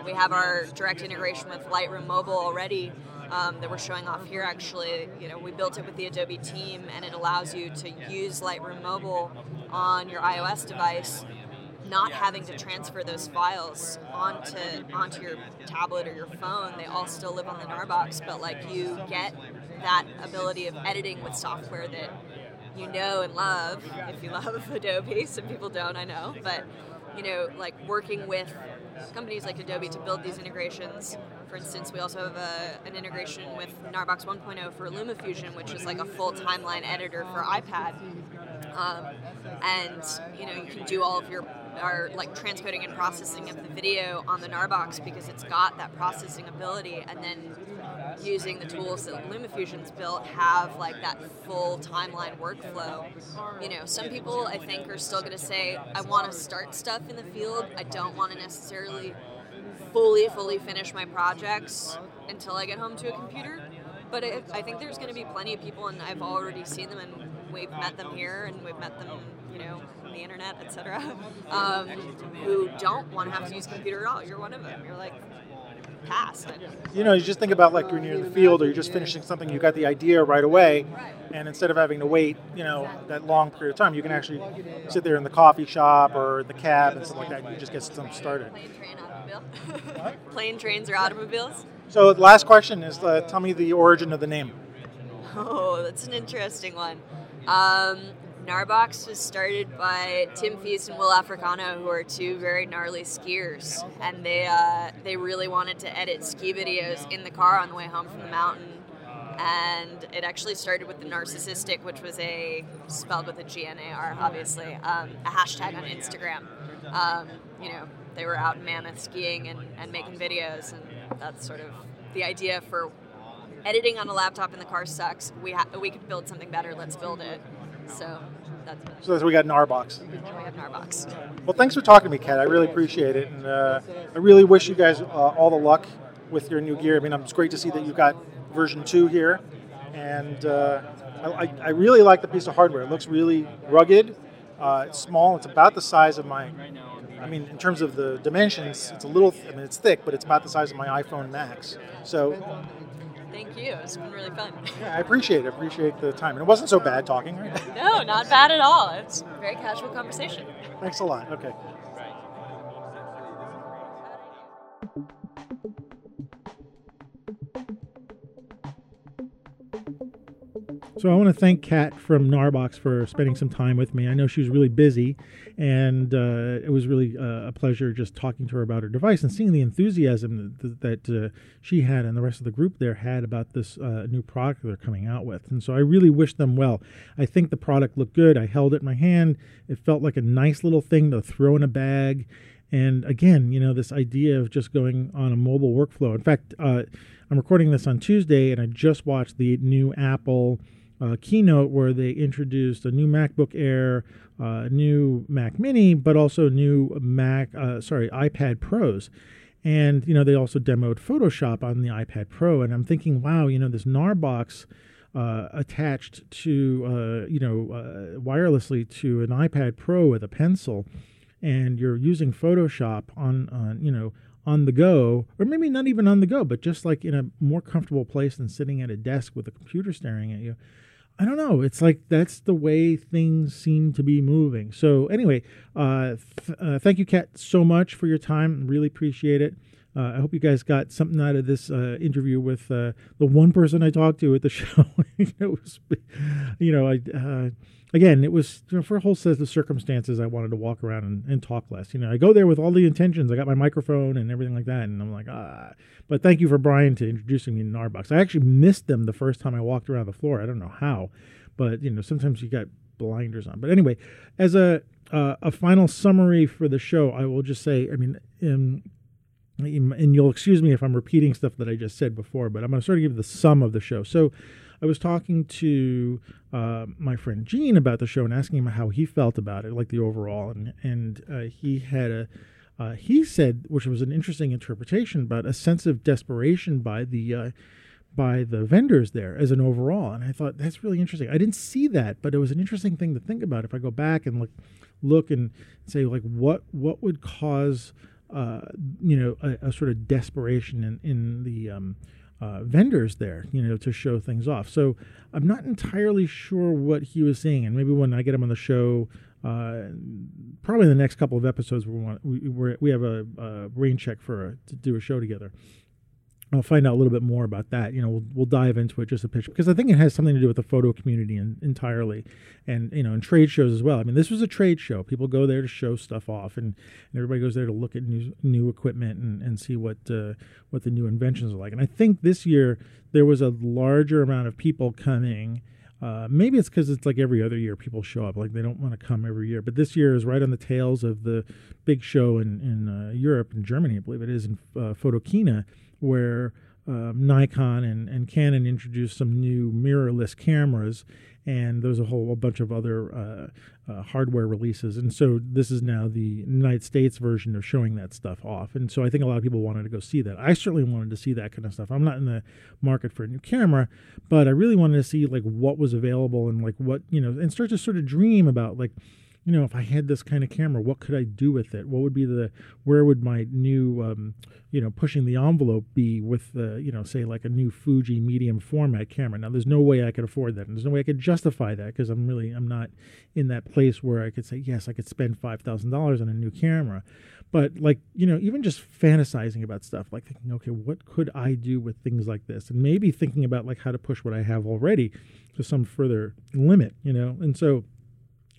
we have our direct integration with Lightroom Mobile already. Um, that we're showing off here actually you know we built it with the adobe team and it allows you to use lightroom mobile on your ios device not having to transfer those files onto onto your tablet or your phone. They all still live on the Gnarbox, but like you get that ability of editing with software that you know and love. If you love Adobe, some people don't, I know, but you know, like working with companies like Adobe to build these integrations. For instance, we also have a, an integration with Gnarbox 1.0 for LumaFusion, which is like a full timeline editor for iPad. Um, and you know, you can do all of your are like transcoding and processing of the video on the Gnarbox because it's got that processing ability, and then using the tools that LumaFusion's built have like that full timeline workflow. You know, some people I think are still going to say, I want to start stuff in the field. I don't want to necessarily fully, fully finish my projects until I get home to a computer. But I, I think there's going to be plenty of people, and I've already seen them, and we've met them here, and we've met them, you know, the internet, etc., um, who don't want to have to use a computer at all. You're one of them. You're like, pass. You know, you just think about like when you're in the field or you're just finishing something, you got the idea right away, and instead of having to wait, you know, that long period of time, you can actually sit there in the coffee shop or the cab and stuff like that, and you just get something started. Plane, train, automobile. Plane, trains, or automobiles. So, the last question is uh, tell me the origin of the name. Oh, that's an interesting one. Um, Gnarbox was started by Tim Feess and Will Africano, who are two very gnarly skiers, and they uh, they really wanted to edit ski videos in the car on the way home from the mountain. And it actually started with the narcissistic, which was a spelled with a G N A R, obviously, um, a hashtag on Instagram. Um, you know, they were out in Mammoth skiing and, and making videos, and that's sort of the idea for editing on a laptop in the car sucks. We ha- we could build something better. Let's build it. So that's so we got Gnarbox. We have. Well, thanks for talking to me, Kat. I really appreciate it, and uh, I really wish you guys uh, all the luck with your new gear. I mean, it's great to see that you've got version two here, and uh, I, I, really like the piece of hardware. It looks really rugged. Uh, it's small. It's about the size of my. I mean, in terms of the dimensions, it's a little. I mean, it's thick, but it's about the size of my iPhone Max. So Thank you. It's been really fun. Yeah, I appreciate it. Appreciate the time. And it wasn't so bad talking, right? no, not bad at all. It's a very casual conversation. Thanks a lot. Okay. So I want to thank Kat from Gnarbox for spending some time with me. I know she was really busy, and uh, it was really uh, a pleasure just talking to her about her device and seeing the enthusiasm that, that uh, she had and the rest of the group there had about this uh, new product they're coming out with. And so I really wish them well. I think the product looked good. I held it in my hand. It felt like a nice little thing to throw in a bag. And again, you know, this idea of just going on a mobile workflow. In fact, uh, I'm recording this on Tuesday, and I just watched the new Apple uh, keynote where they introduced a new MacBook Air, uh, new Mac Mini, but also new Mac, uh, sorry, iPad Pros. And you know they also demoed Photoshop on the iPad Pro, and I'm thinking, wow, you know this Gnarbox uh, attached to uh, you know uh, wirelessly to an iPad Pro with a pencil, and you're using Photoshop on on you know on the go, or maybe not even on the go, but just like in a more comfortable place than sitting at a desk with a computer staring at you. I don't know. It's like that's the way things seem to be moving. So anyway, uh, th- uh, thank you, Kat, so much for your time. Really appreciate it. Uh, I hope you guys got something out of this uh, interview with uh, the one person I talked to at the show. it was, you know, I uh, again, it was you know, for a whole set of circumstances. I wanted to walk around and, and, talk less. You know, I go there with all the intentions. I got my microphone and everything like that, and I'm like, ah. But thank you for Brian to introducing me to Gnarbox. I actually missed them the first time I walked around the floor. I don't know how, but you know, sometimes you got blinders on. But anyway, as a uh, a final summary for the show, I will just say, I mean, in, and you'll excuse me if I'm repeating stuff that I just said before, but I'm going to sort of give the sum of the show. So I was talking to uh, my friend Gene about the show and asking him how he felt about it, like the overall, and and uh, he had a. Uh, he said, which was an interesting interpretation, but a sense of desperation by the uh, by the vendors there as an overall, and I thought that's really interesting. I didn't see that, but it was an interesting thing to think about. If I go back and look, look and say like what what would cause uh, you know a, a, sort of desperation in in the um, uh, vendors there, you know, to show things off. So I'm not entirely sure what he was saying, and maybe when I get him on the show, uh, probably in the next couple of episodes, we want we we have a, a rain check for a, to do a show together. I'll find out a little bit more about that. You know, we'll, we'll dive into it just a pitch because I think it has something to do with the photo community in, entirely, and you know, and trade shows as well. I mean, this was a trade show. People go there to show stuff off, and, and everybody goes there to look at new new equipment and, and see what uh, what the new inventions are like. And I think this year there was a larger amount of people coming. Uh, maybe it's because it's like every other year people show up, like they don't want to come every year. But this year is right on the tails of the big show in in uh, Europe in Germany, I believe it is in uh, Photokina where um, Nikon and, and Canon introduced some new mirrorless cameras, and there's a whole a bunch of other uh, uh, hardware releases. And so this is now the United States version of showing that stuff off. And so I think a lot of people wanted to go see that. I certainly wanted to see that kind of stuff. I'm not in the market for a new camera, but I really wanted to see like what was available and like what you know, and start to sort of dream about like you know, if I had this kind of camera, what could I do with it? What would be the, where would my new, um, you know, pushing the envelope be with the, you know, say like a new Fuji medium format camera? Now, there's no way I could afford that. And there's no way I could justify that because I'm really, I'm not in that place where I could say, yes, I could spend $5,000 on a new camera. But like, you know, even just fantasizing about stuff, like thinking, okay, what could I do with things like this? And maybe thinking about like how to push what I have already to some further limit, you know? And so,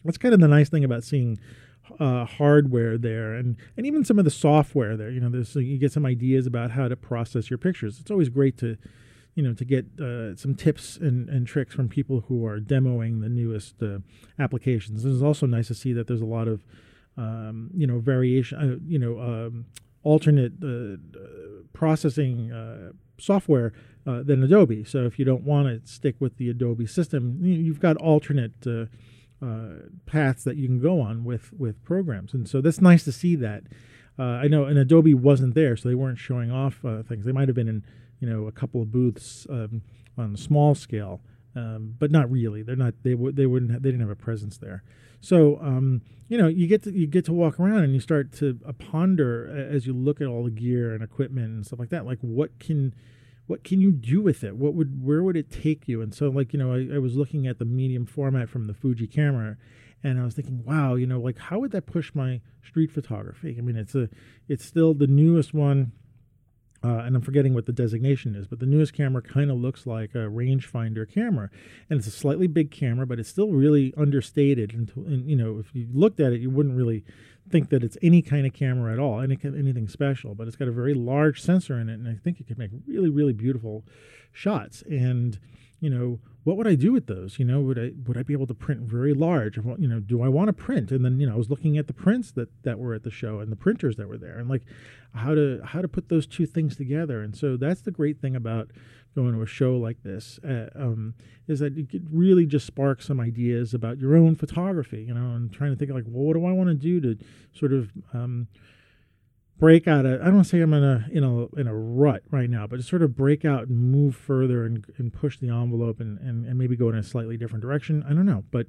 that's kind of the nice thing about seeing uh, hardware there and, and even some of the software there. You know, there's you get some ideas about how to process your pictures. It's always great to, you know, to get uh, some tips and, and tricks from people who are demoing the newest uh, applications. It's also nice to see that there's a lot of, um, you know, variation, uh, you know, um, alternate uh, processing uh, software than Adobe. So if you don't want to stick with the Adobe system, you've got alternate uh, paths that you can go on with with programs, and so that's nice to see that. Uh, I know, and Adobe wasn't there, so they weren't showing off uh, things. They might have been in, you know, a couple of booths um, on a small scale, um, but not really. They're not. They would. They wouldn't. Have, they didn't have a presence there. So, um, you know, you get to you get to walk around and you start to ponder as you look at all the gear and equipment and stuff like that. Like, what can what can you do with it? What would where would it take you? And so like, you know, I, I was looking at the medium format from the Fuji camera and I was thinking, wow, you know, like how would that push my street photography? I mean, it's a it's still the newest one uh, and I'm forgetting what the designation is, but the newest camera kind of looks like a rangefinder camera, and it's a slightly big camera, but it's still really understated. And, and, you know, if you looked at it, you wouldn't really think that it's any kind of camera at all, any anything special. But it's got a very large sensor in it, and I think it could make really, really beautiful shots. And you know, what would I do with those? You know, would I would I be able to print very large? You know, do I want to print? And then you know, I was looking at the prints that that were at the show and the printers that were there, and like how to how to put those two things together. And so that's the great thing about going to a show like this uh, um, is that you could really just spark some ideas about your own photography, you know, and trying to think like, well, what do I want to do to sort of um, break out of, I don't say I'm in a, in a, in a rut right now, but to sort of break out and move further and, and push the envelope and, and, and maybe go in a slightly different direction. I don't know, but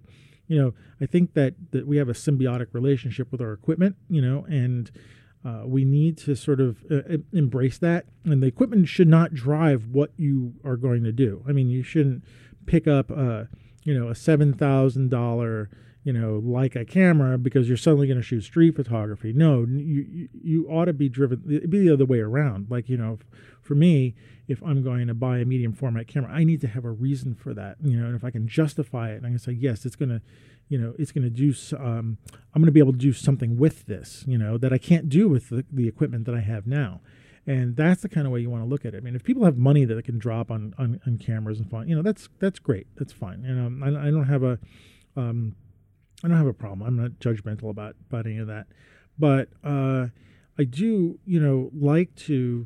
you know, I think that, that we have a symbiotic relationship with our equipment, you know, and, uh, we need to sort of uh, embrace that, and the equipment should not drive what you are going to do. I mean, you shouldn't pick up a you know a seven thousand dollar you know Leica camera because you're suddenly going to shoot street photography. No, you you ought to be driven. It'd be the other way around. Like you know, for me, if I'm going to buy a medium format camera, I need to have a reason for that. You know, and if I can justify it, and I can say yes, it's going to you know, it's going to do. Um, I'm going to be able to do something with this, you know, that I can't do with the, the equipment that I have now. And that's the kind of way you want to look at it. I mean, if people have money that they can drop on, on, on cameras and fine, you know, that's that's great. That's fine. You know, I, I don't have a, um, I don't have a problem. I'm not judgmental about about any of that, but uh, I do, you know, like to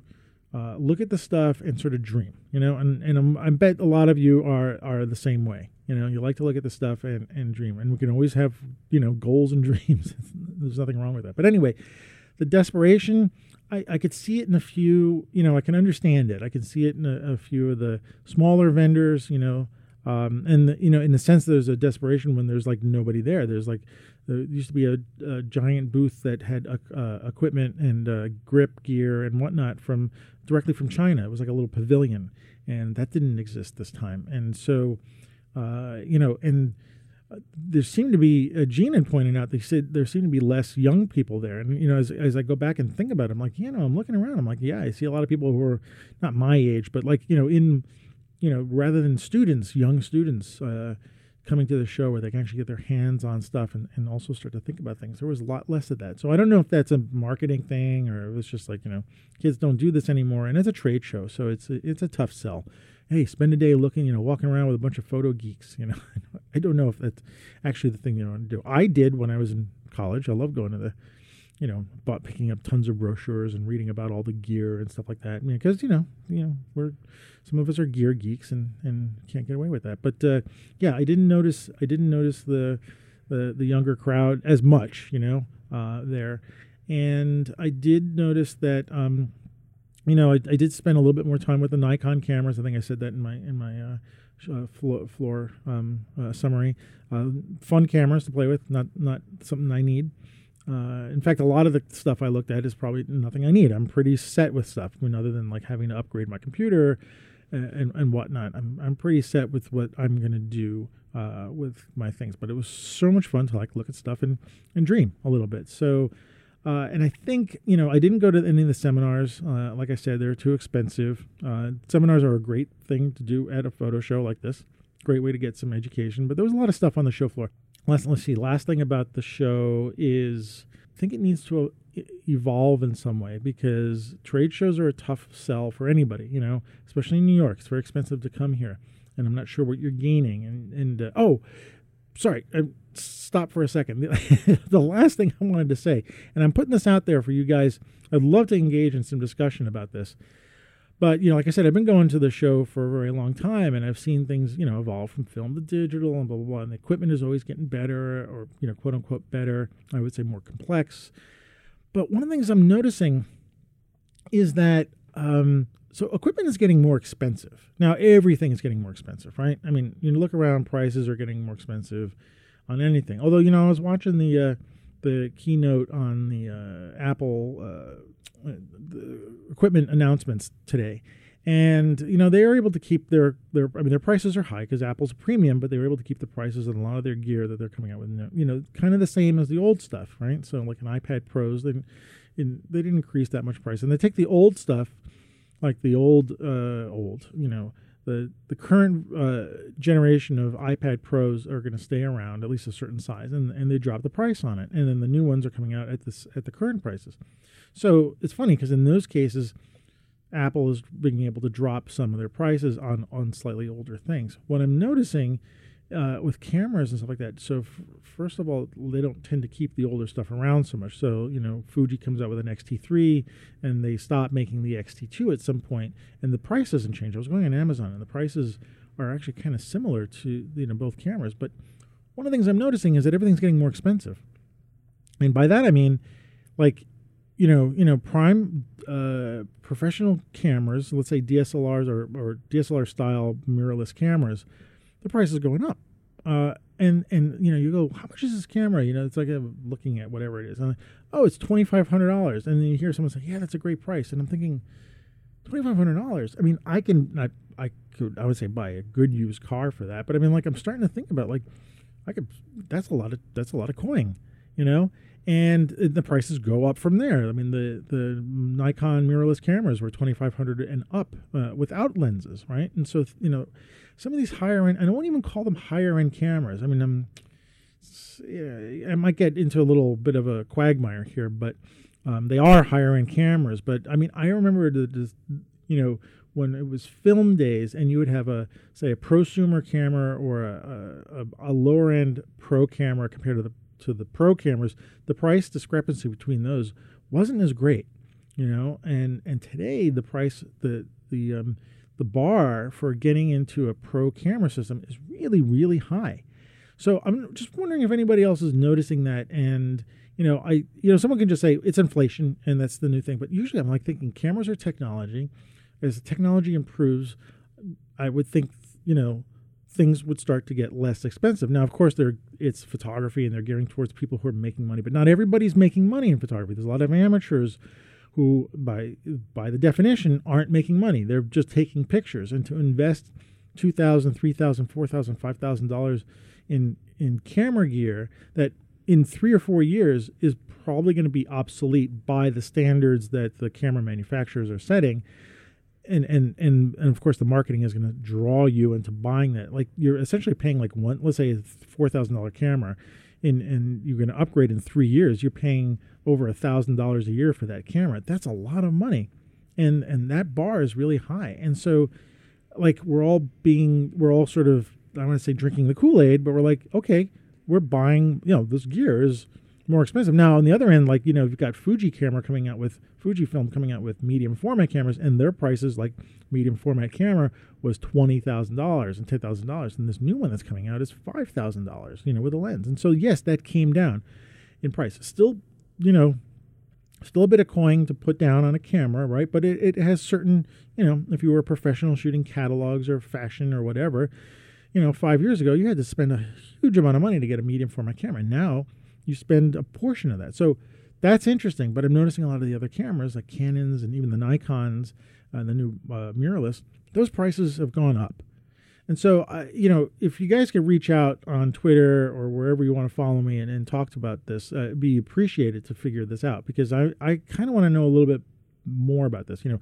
uh, look at the stuff and sort of dream, you know, and and I'm, I bet a lot of you are are the same way. You know, you like to look at the stuff and, and dream, and we can always have you know goals and dreams. There's nothing wrong with that. But anyway, the desperation, I, I could see it in a few. You know, I can understand it. I can see it in a, a few of the smaller vendors. You know, um, and the, you know, in the sense there's a desperation when there's like nobody there. There's like there used to be a, a giant booth that had uh, equipment and uh, grip gear and whatnot from directly from China. It was like a little pavilion, and that didn't exist this time. And so uh, you know, and uh, there seemed to be, uh, Gene had pointed out, they said there seemed to be less young people there. And, you know, as, as I go back and think about it, I'm like, you know, I'm looking around. I'm like, yeah, I see a lot of people who are not my age, but like, you know, in, you know, rather than students, young students uh, coming to the show where they can actually get their hands on stuff and, and also start to think about things. There was a lot less of that. So I don't know if that's a marketing thing or it was just like, you know, kids don't do this anymore. And it's a trade show, so it's a, it's a tough sell hey, spend a day looking, you know, walking around with a bunch of photo geeks. You know, I don't know if that's actually the thing you want to do. I did when I was in college. I love going to the, you know, bought picking up tons of brochures and reading about all the gear and stuff like that. Because you know, you know, we're some of us are gear geeks and and can't get away with that. But uh, yeah, I didn't notice. I didn't notice the the the younger crowd as much. You know, uh, there. And I did notice that um, you know, I, I, did spend a little bit more time with the Nikon cameras. I think I said that in my in my uh, uh, floor, floor um, uh, summary. Uh, fun cameras to play with, not not something I need. Uh, in fact, a lot of the stuff I looked at is probably nothing I need. I'm pretty set with stuff. I mean, other than like having to upgrade my computer and, and, and whatnot, I'm I'm pretty set with what I'm gonna do uh, with my things. But it was so much fun to like look at stuff and and dream a little bit. So. Uh, and I think, you know, I didn't go to any of the seminars. Uh, like I said, they're too expensive. Uh, seminars are a great thing to do at a photo show like this. Great way to get some education. But there was a lot of stuff on the show floor. Let's, let's see. Last thing about the show is I think it needs to evolve in some way because trade shows are a tough sell for anybody, you know, especially in New York. It's very expensive to come here. And I'm not sure what you're gaining. And, and uh, oh, sorry, uh, stop for a second. the last thing I wanted to say, and I'm putting this out there for you guys, I'd love to engage in some discussion about this. But, you know, like I said, I've been going to the show for a very long time and I've seen things, you know, evolve from film to digital and blah, blah, blah. And the equipment is always getting better or, you know, quote unquote better. I would say more complex. But one of the things I'm noticing is that um, so equipment is getting more expensive. Now everything is getting more expensive, right? I mean, you look around, prices are getting more expensive on anything. Although, you know, I was watching the uh, the keynote on the uh, Apple uh, equipment announcements today, and you know they are able to keep their their I mean their prices are high because Apple's a premium, but they were able to keep the prices on a lot of their gear that they're coming out with. You know, kind of the same as the old stuff, right? So like an iPad Pros, they in, they didn't increase that much price, and they take the old stuff like the old uh, old you know the the current uh, generation of iPad Pros are going to stay around at least a certain size, and and they drop the price on it, and then the new ones are coming out at this at the current prices. So it's funny because in those cases, Apple is being able to drop some of their prices on on slightly older things. What I'm noticing uh, with cameras and stuff like that. So f- first of all, they don't tend to keep the older stuff around so much. So you know, Fuji comes out with an XT3, and they stop making the XT2 at some point, and the price doesn't change. I was going on Amazon, and the prices are actually kind of similar to you know both cameras. But one of the things I'm noticing is that everything's getting more expensive, and by that I mean, like, you know, you know, prime uh, professional cameras, let's say DSLRs or, or DSLR style mirrorless cameras the price is going up. Uh, and and you know you go, how much is this camera? You know, it's like I'm looking at whatever it is. And oh, it's twenty five hundred dollars. And then you hear someone say, yeah, that's a great price. And I'm thinking, twenty five hundred dollars. I mean, I can I I could I would say buy a good used car for that. But I mean, like I'm starting to think about like I could. That's a lot of that's a lot of coin. You know, and the prices go up from there. I mean, the the Nikon mirrorless cameras were twenty five hundred and up uh, without lenses, right? And so you know, some of these higher end, I won't even call them higher end cameras. I mean, I'm, yeah, I might get into a little bit of a quagmire here, but um, they are higher end cameras. But I mean, I remember the, the, you know, when it was film days and you would have a, say, a prosumer camera or a, a, a lower end pro camera compared to the to the pro cameras, the price discrepancy between those wasn't as great, you know. And and today the price the the um, the bar for getting into a pro camera system is really really high. So I'm just wondering if anybody else is noticing that and you know, I you know, someone can just say it's inflation and that's the new thing, but usually I'm like thinking cameras are technology. As technology improves, I would think, you know, things would start to get less expensive. Now, of course, it's photography and they're gearing towards people who are making money, but not everybody's making money in photography. There's a lot of amateurs who, by by the definition, aren't making money. They're just taking pictures, and to invest two thousand, three thousand, four thousand, five thousand dollars in in camera gear that in three or four years is probably going to be obsolete by the standards that the camera manufacturers are setting and and and and of course the marketing is going to draw you into buying that. Like you're essentially paying like one let's say a four thousand dollar camera and and you're going to upgrade in three years you're paying over a thousand dollars a year for that camera. That's a lot of money. And and that bar is really high. And so like we're all being we're all sort of i want to say drinking the kool-aid but we're like okay we're buying you know this gear is more expensive. Now, on the other end, like, you know, you've got Fuji camera coming out with Fujifilm coming out with medium format cameras, and their prices, like medium format camera, was twenty thousand dollars and ten thousand dollars, and this new one that's coming out is five thousand dollars, you know, with a lens. And so, yes, that came down in price. Still, you know, still a bit of coin to put down on a camera, right? But it, it has certain, you know, if you were a professional shooting catalogs or fashion or whatever, you know, five years ago, you had to spend a huge amount of money to get a medium format camera. Now, you spend a portion of that. So that's interesting. But I'm noticing a lot of the other cameras, like Canons and even the Nikon's, uh, the new uh, mirrorless, those prices have gone up. And so, uh, you know, if you guys could reach out on Twitter or wherever you want to follow me and, and talk about this, uh, it'd be appreciated to figure this out because I, I kind of want to know a little bit more about this. You know,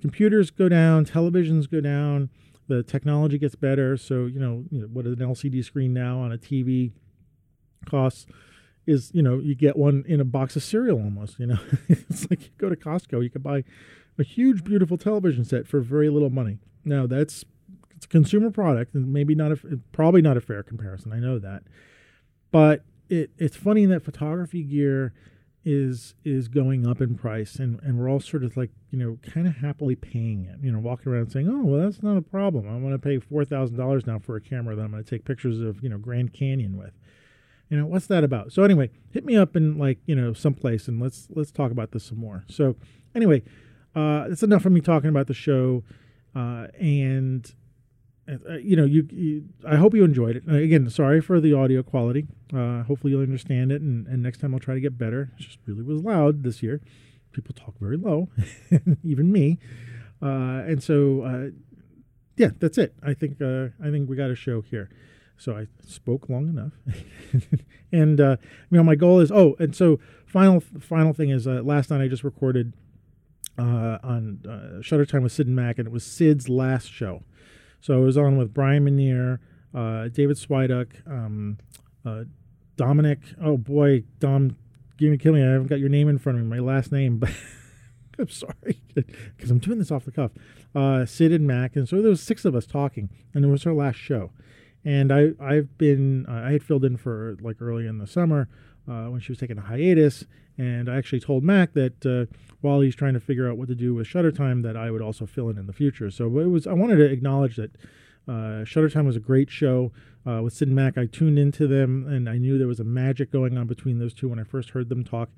computers go down, televisions go down, the technology gets better. So, you know, you know what an LCD screen now on a TV costs is you know you get one in a box of cereal almost you know? It's like you go to costco you can buy a huge beautiful television set for very little money. Now that's it's a consumer product and maybe not a probably not a fair comparison i know that. But it it's funny that photography gear is is going up in price and and we're all sort of like you know kind of happily paying it you know walking around saying oh well that's not a problem. I'm going to pay $4000 now for a camera that i'm going to take pictures of you know grand canyon with you know what's that about? So anyway hit me up in like you know someplace and let's let's talk about this some more. So anyway uh that's enough of me talking about the show uh and uh, you know you, you, i hope you enjoyed it. Uh, again sorry for the audio quality. Uh hopefully you'll understand it and, and next time i'll try to get better. It just really was loud this year. People talk very low even me. Uh and so uh yeah that's it. I think uh i think we got a show here so I spoke long enough, and uh, you know my goal is oh, and so final final thing is uh, last night I just recorded uh, on uh, Shutter Time with Sid and Mac, and it was Sid's last show. So I was on with Brian Minier, uh, David Swiduck, um, uh, Dominic. Oh boy, Dom, give me kill me. I haven't got your name in front of me, my last name, but I'm sorry because I'm doing this off the cuff. Uh, Sid and Mac, and so there was six of us talking, and it was our last show And I I've been I had filled in for like early in the summer uh, when she was taking a hiatus, and I actually told Mac that uh, while he's trying to figure out what to do with Shutter Time, that I would also fill in in the future. So it was I wanted to acknowledge that uh, Shutter Time was a great show. Uh, with Sid and Mac, I tuned into them, and I knew there was a magic going on between those two when I first heard them talk.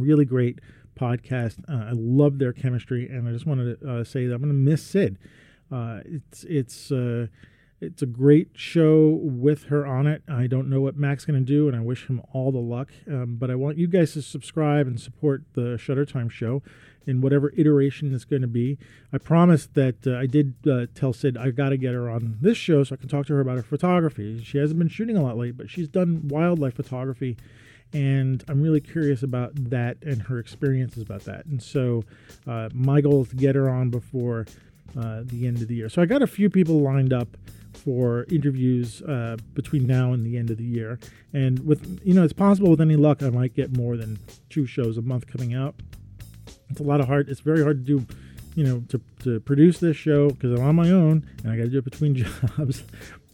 Really great podcast. Uh, I love their chemistry, and I just wanted to uh, say that I'm going to miss Sid. It's it's it's a great show with her on it. I don't know what Mac's going to do, and I wish him all the luck. Um, but I want you guys to subscribe and support the Shutter Time show in whatever iteration it's going to be. I promised that uh, I did uh, tell Sid I've got to get her on this show so I can talk to her about her photography. She hasn't been shooting a lot lately, but she's done wildlife photography and I'm really curious about that and her experiences about that. And so, uh, my goal is to get her on before uh, the end of the year. So I got a few people lined up for interviews uh, between now and the end of the year. And with you know, it's possible with any luck, I might get more than two shows a month coming out. It's a lot of hard. It's very hard to do you know, to, to produce this show because I'm on my own and I got to do it between jobs.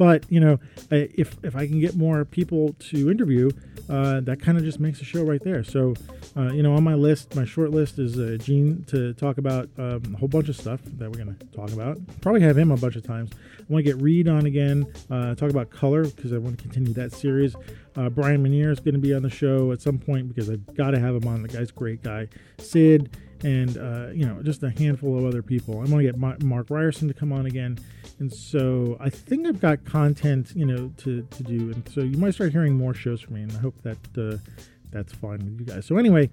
But you know, if if I can get more people to interview, uh, that kind of just makes a show right there. So, uh, you know, on my list, my short list is uh, Gene to talk about um, a whole bunch of stuff that we're to talk about. Probably have him a bunch of times. I want to get Reed on again, uh, talk about color because I want to continue that series. Uh, Bryan Minear is going to be on the show at some point because I've got to have him on. The guy's great guy. Sid and uh, you know just a handful of other people. I want to get Mark Ryerson to come on again, and so I think I've got content you know to, to do, and so you might start hearing more shows from me, and I hope that uh, that's fine with you guys. So anyway,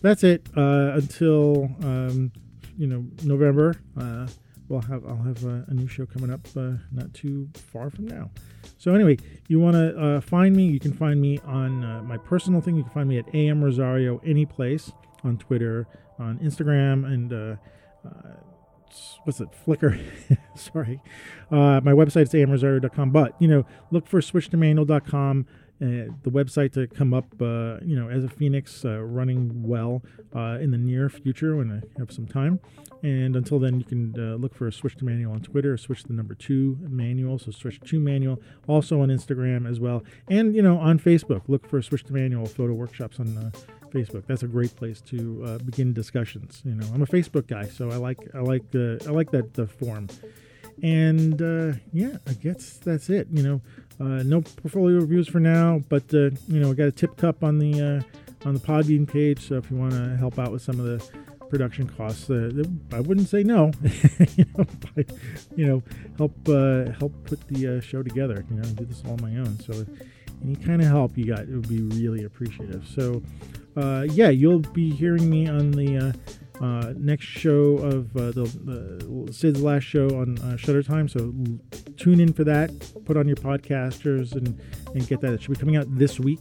that's it uh, until um, you know November. Uh, we'll have I'll have a, a new show coming up uh, not too far from now. So anyway, you want to uh, find me? You can find me on my personal thing. You can find me at AM Rosario any place on Twitter on Instagram and uh, uh, what's it, Flickr. Sorry. Uh, my website is amrosario.com. But, you know, look for switchtomanual.com. Uh, the website to come up, uh, you know, as a Phoenix, uh, running well uh, in the near future when I have some time. And until then, you can uh, look for a Switch to Manual on Twitter, switch the number two manual, so Switch to Manual, also on Instagram as well. And, you know, on Facebook, look for Switch to Manual photo workshops on uh, Facebook. That's a great place to uh, begin discussions. You know, I'm a Facebook guy, so I like I like uh, I like that the form. And uh, yeah, I guess that's it. You know, uh, no portfolio reviews for now, but uh, you know, I got a tip cup on the uh, on the Podbean page. So if you want to help out with some of the production costs, I wouldn't say no. you know, by, you know, help help put the show together. You know, do this all on my own. So any kind of help you got, it would be really appreciative. So uh, yeah, you'll be hearing me on the uh, uh, next show of uh, the Sid's last show on uh, Shutter Time. So tune in for that. Put on your podcasters and and get that. It should be coming out this week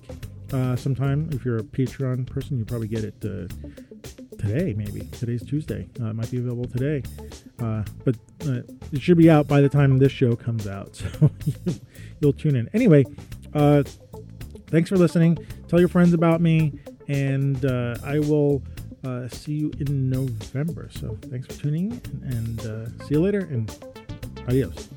uh, sometime. If you're a Patreon person, you probably get it today. Maybe today's Tuesday. it might be available today, but it should be out by the time this show comes out. So you'll tune in anyway. thanks for listening. Tell your friends about me and uh, I will uh, see you in November. So thanks for tuning in, and uh, see you later, and adios.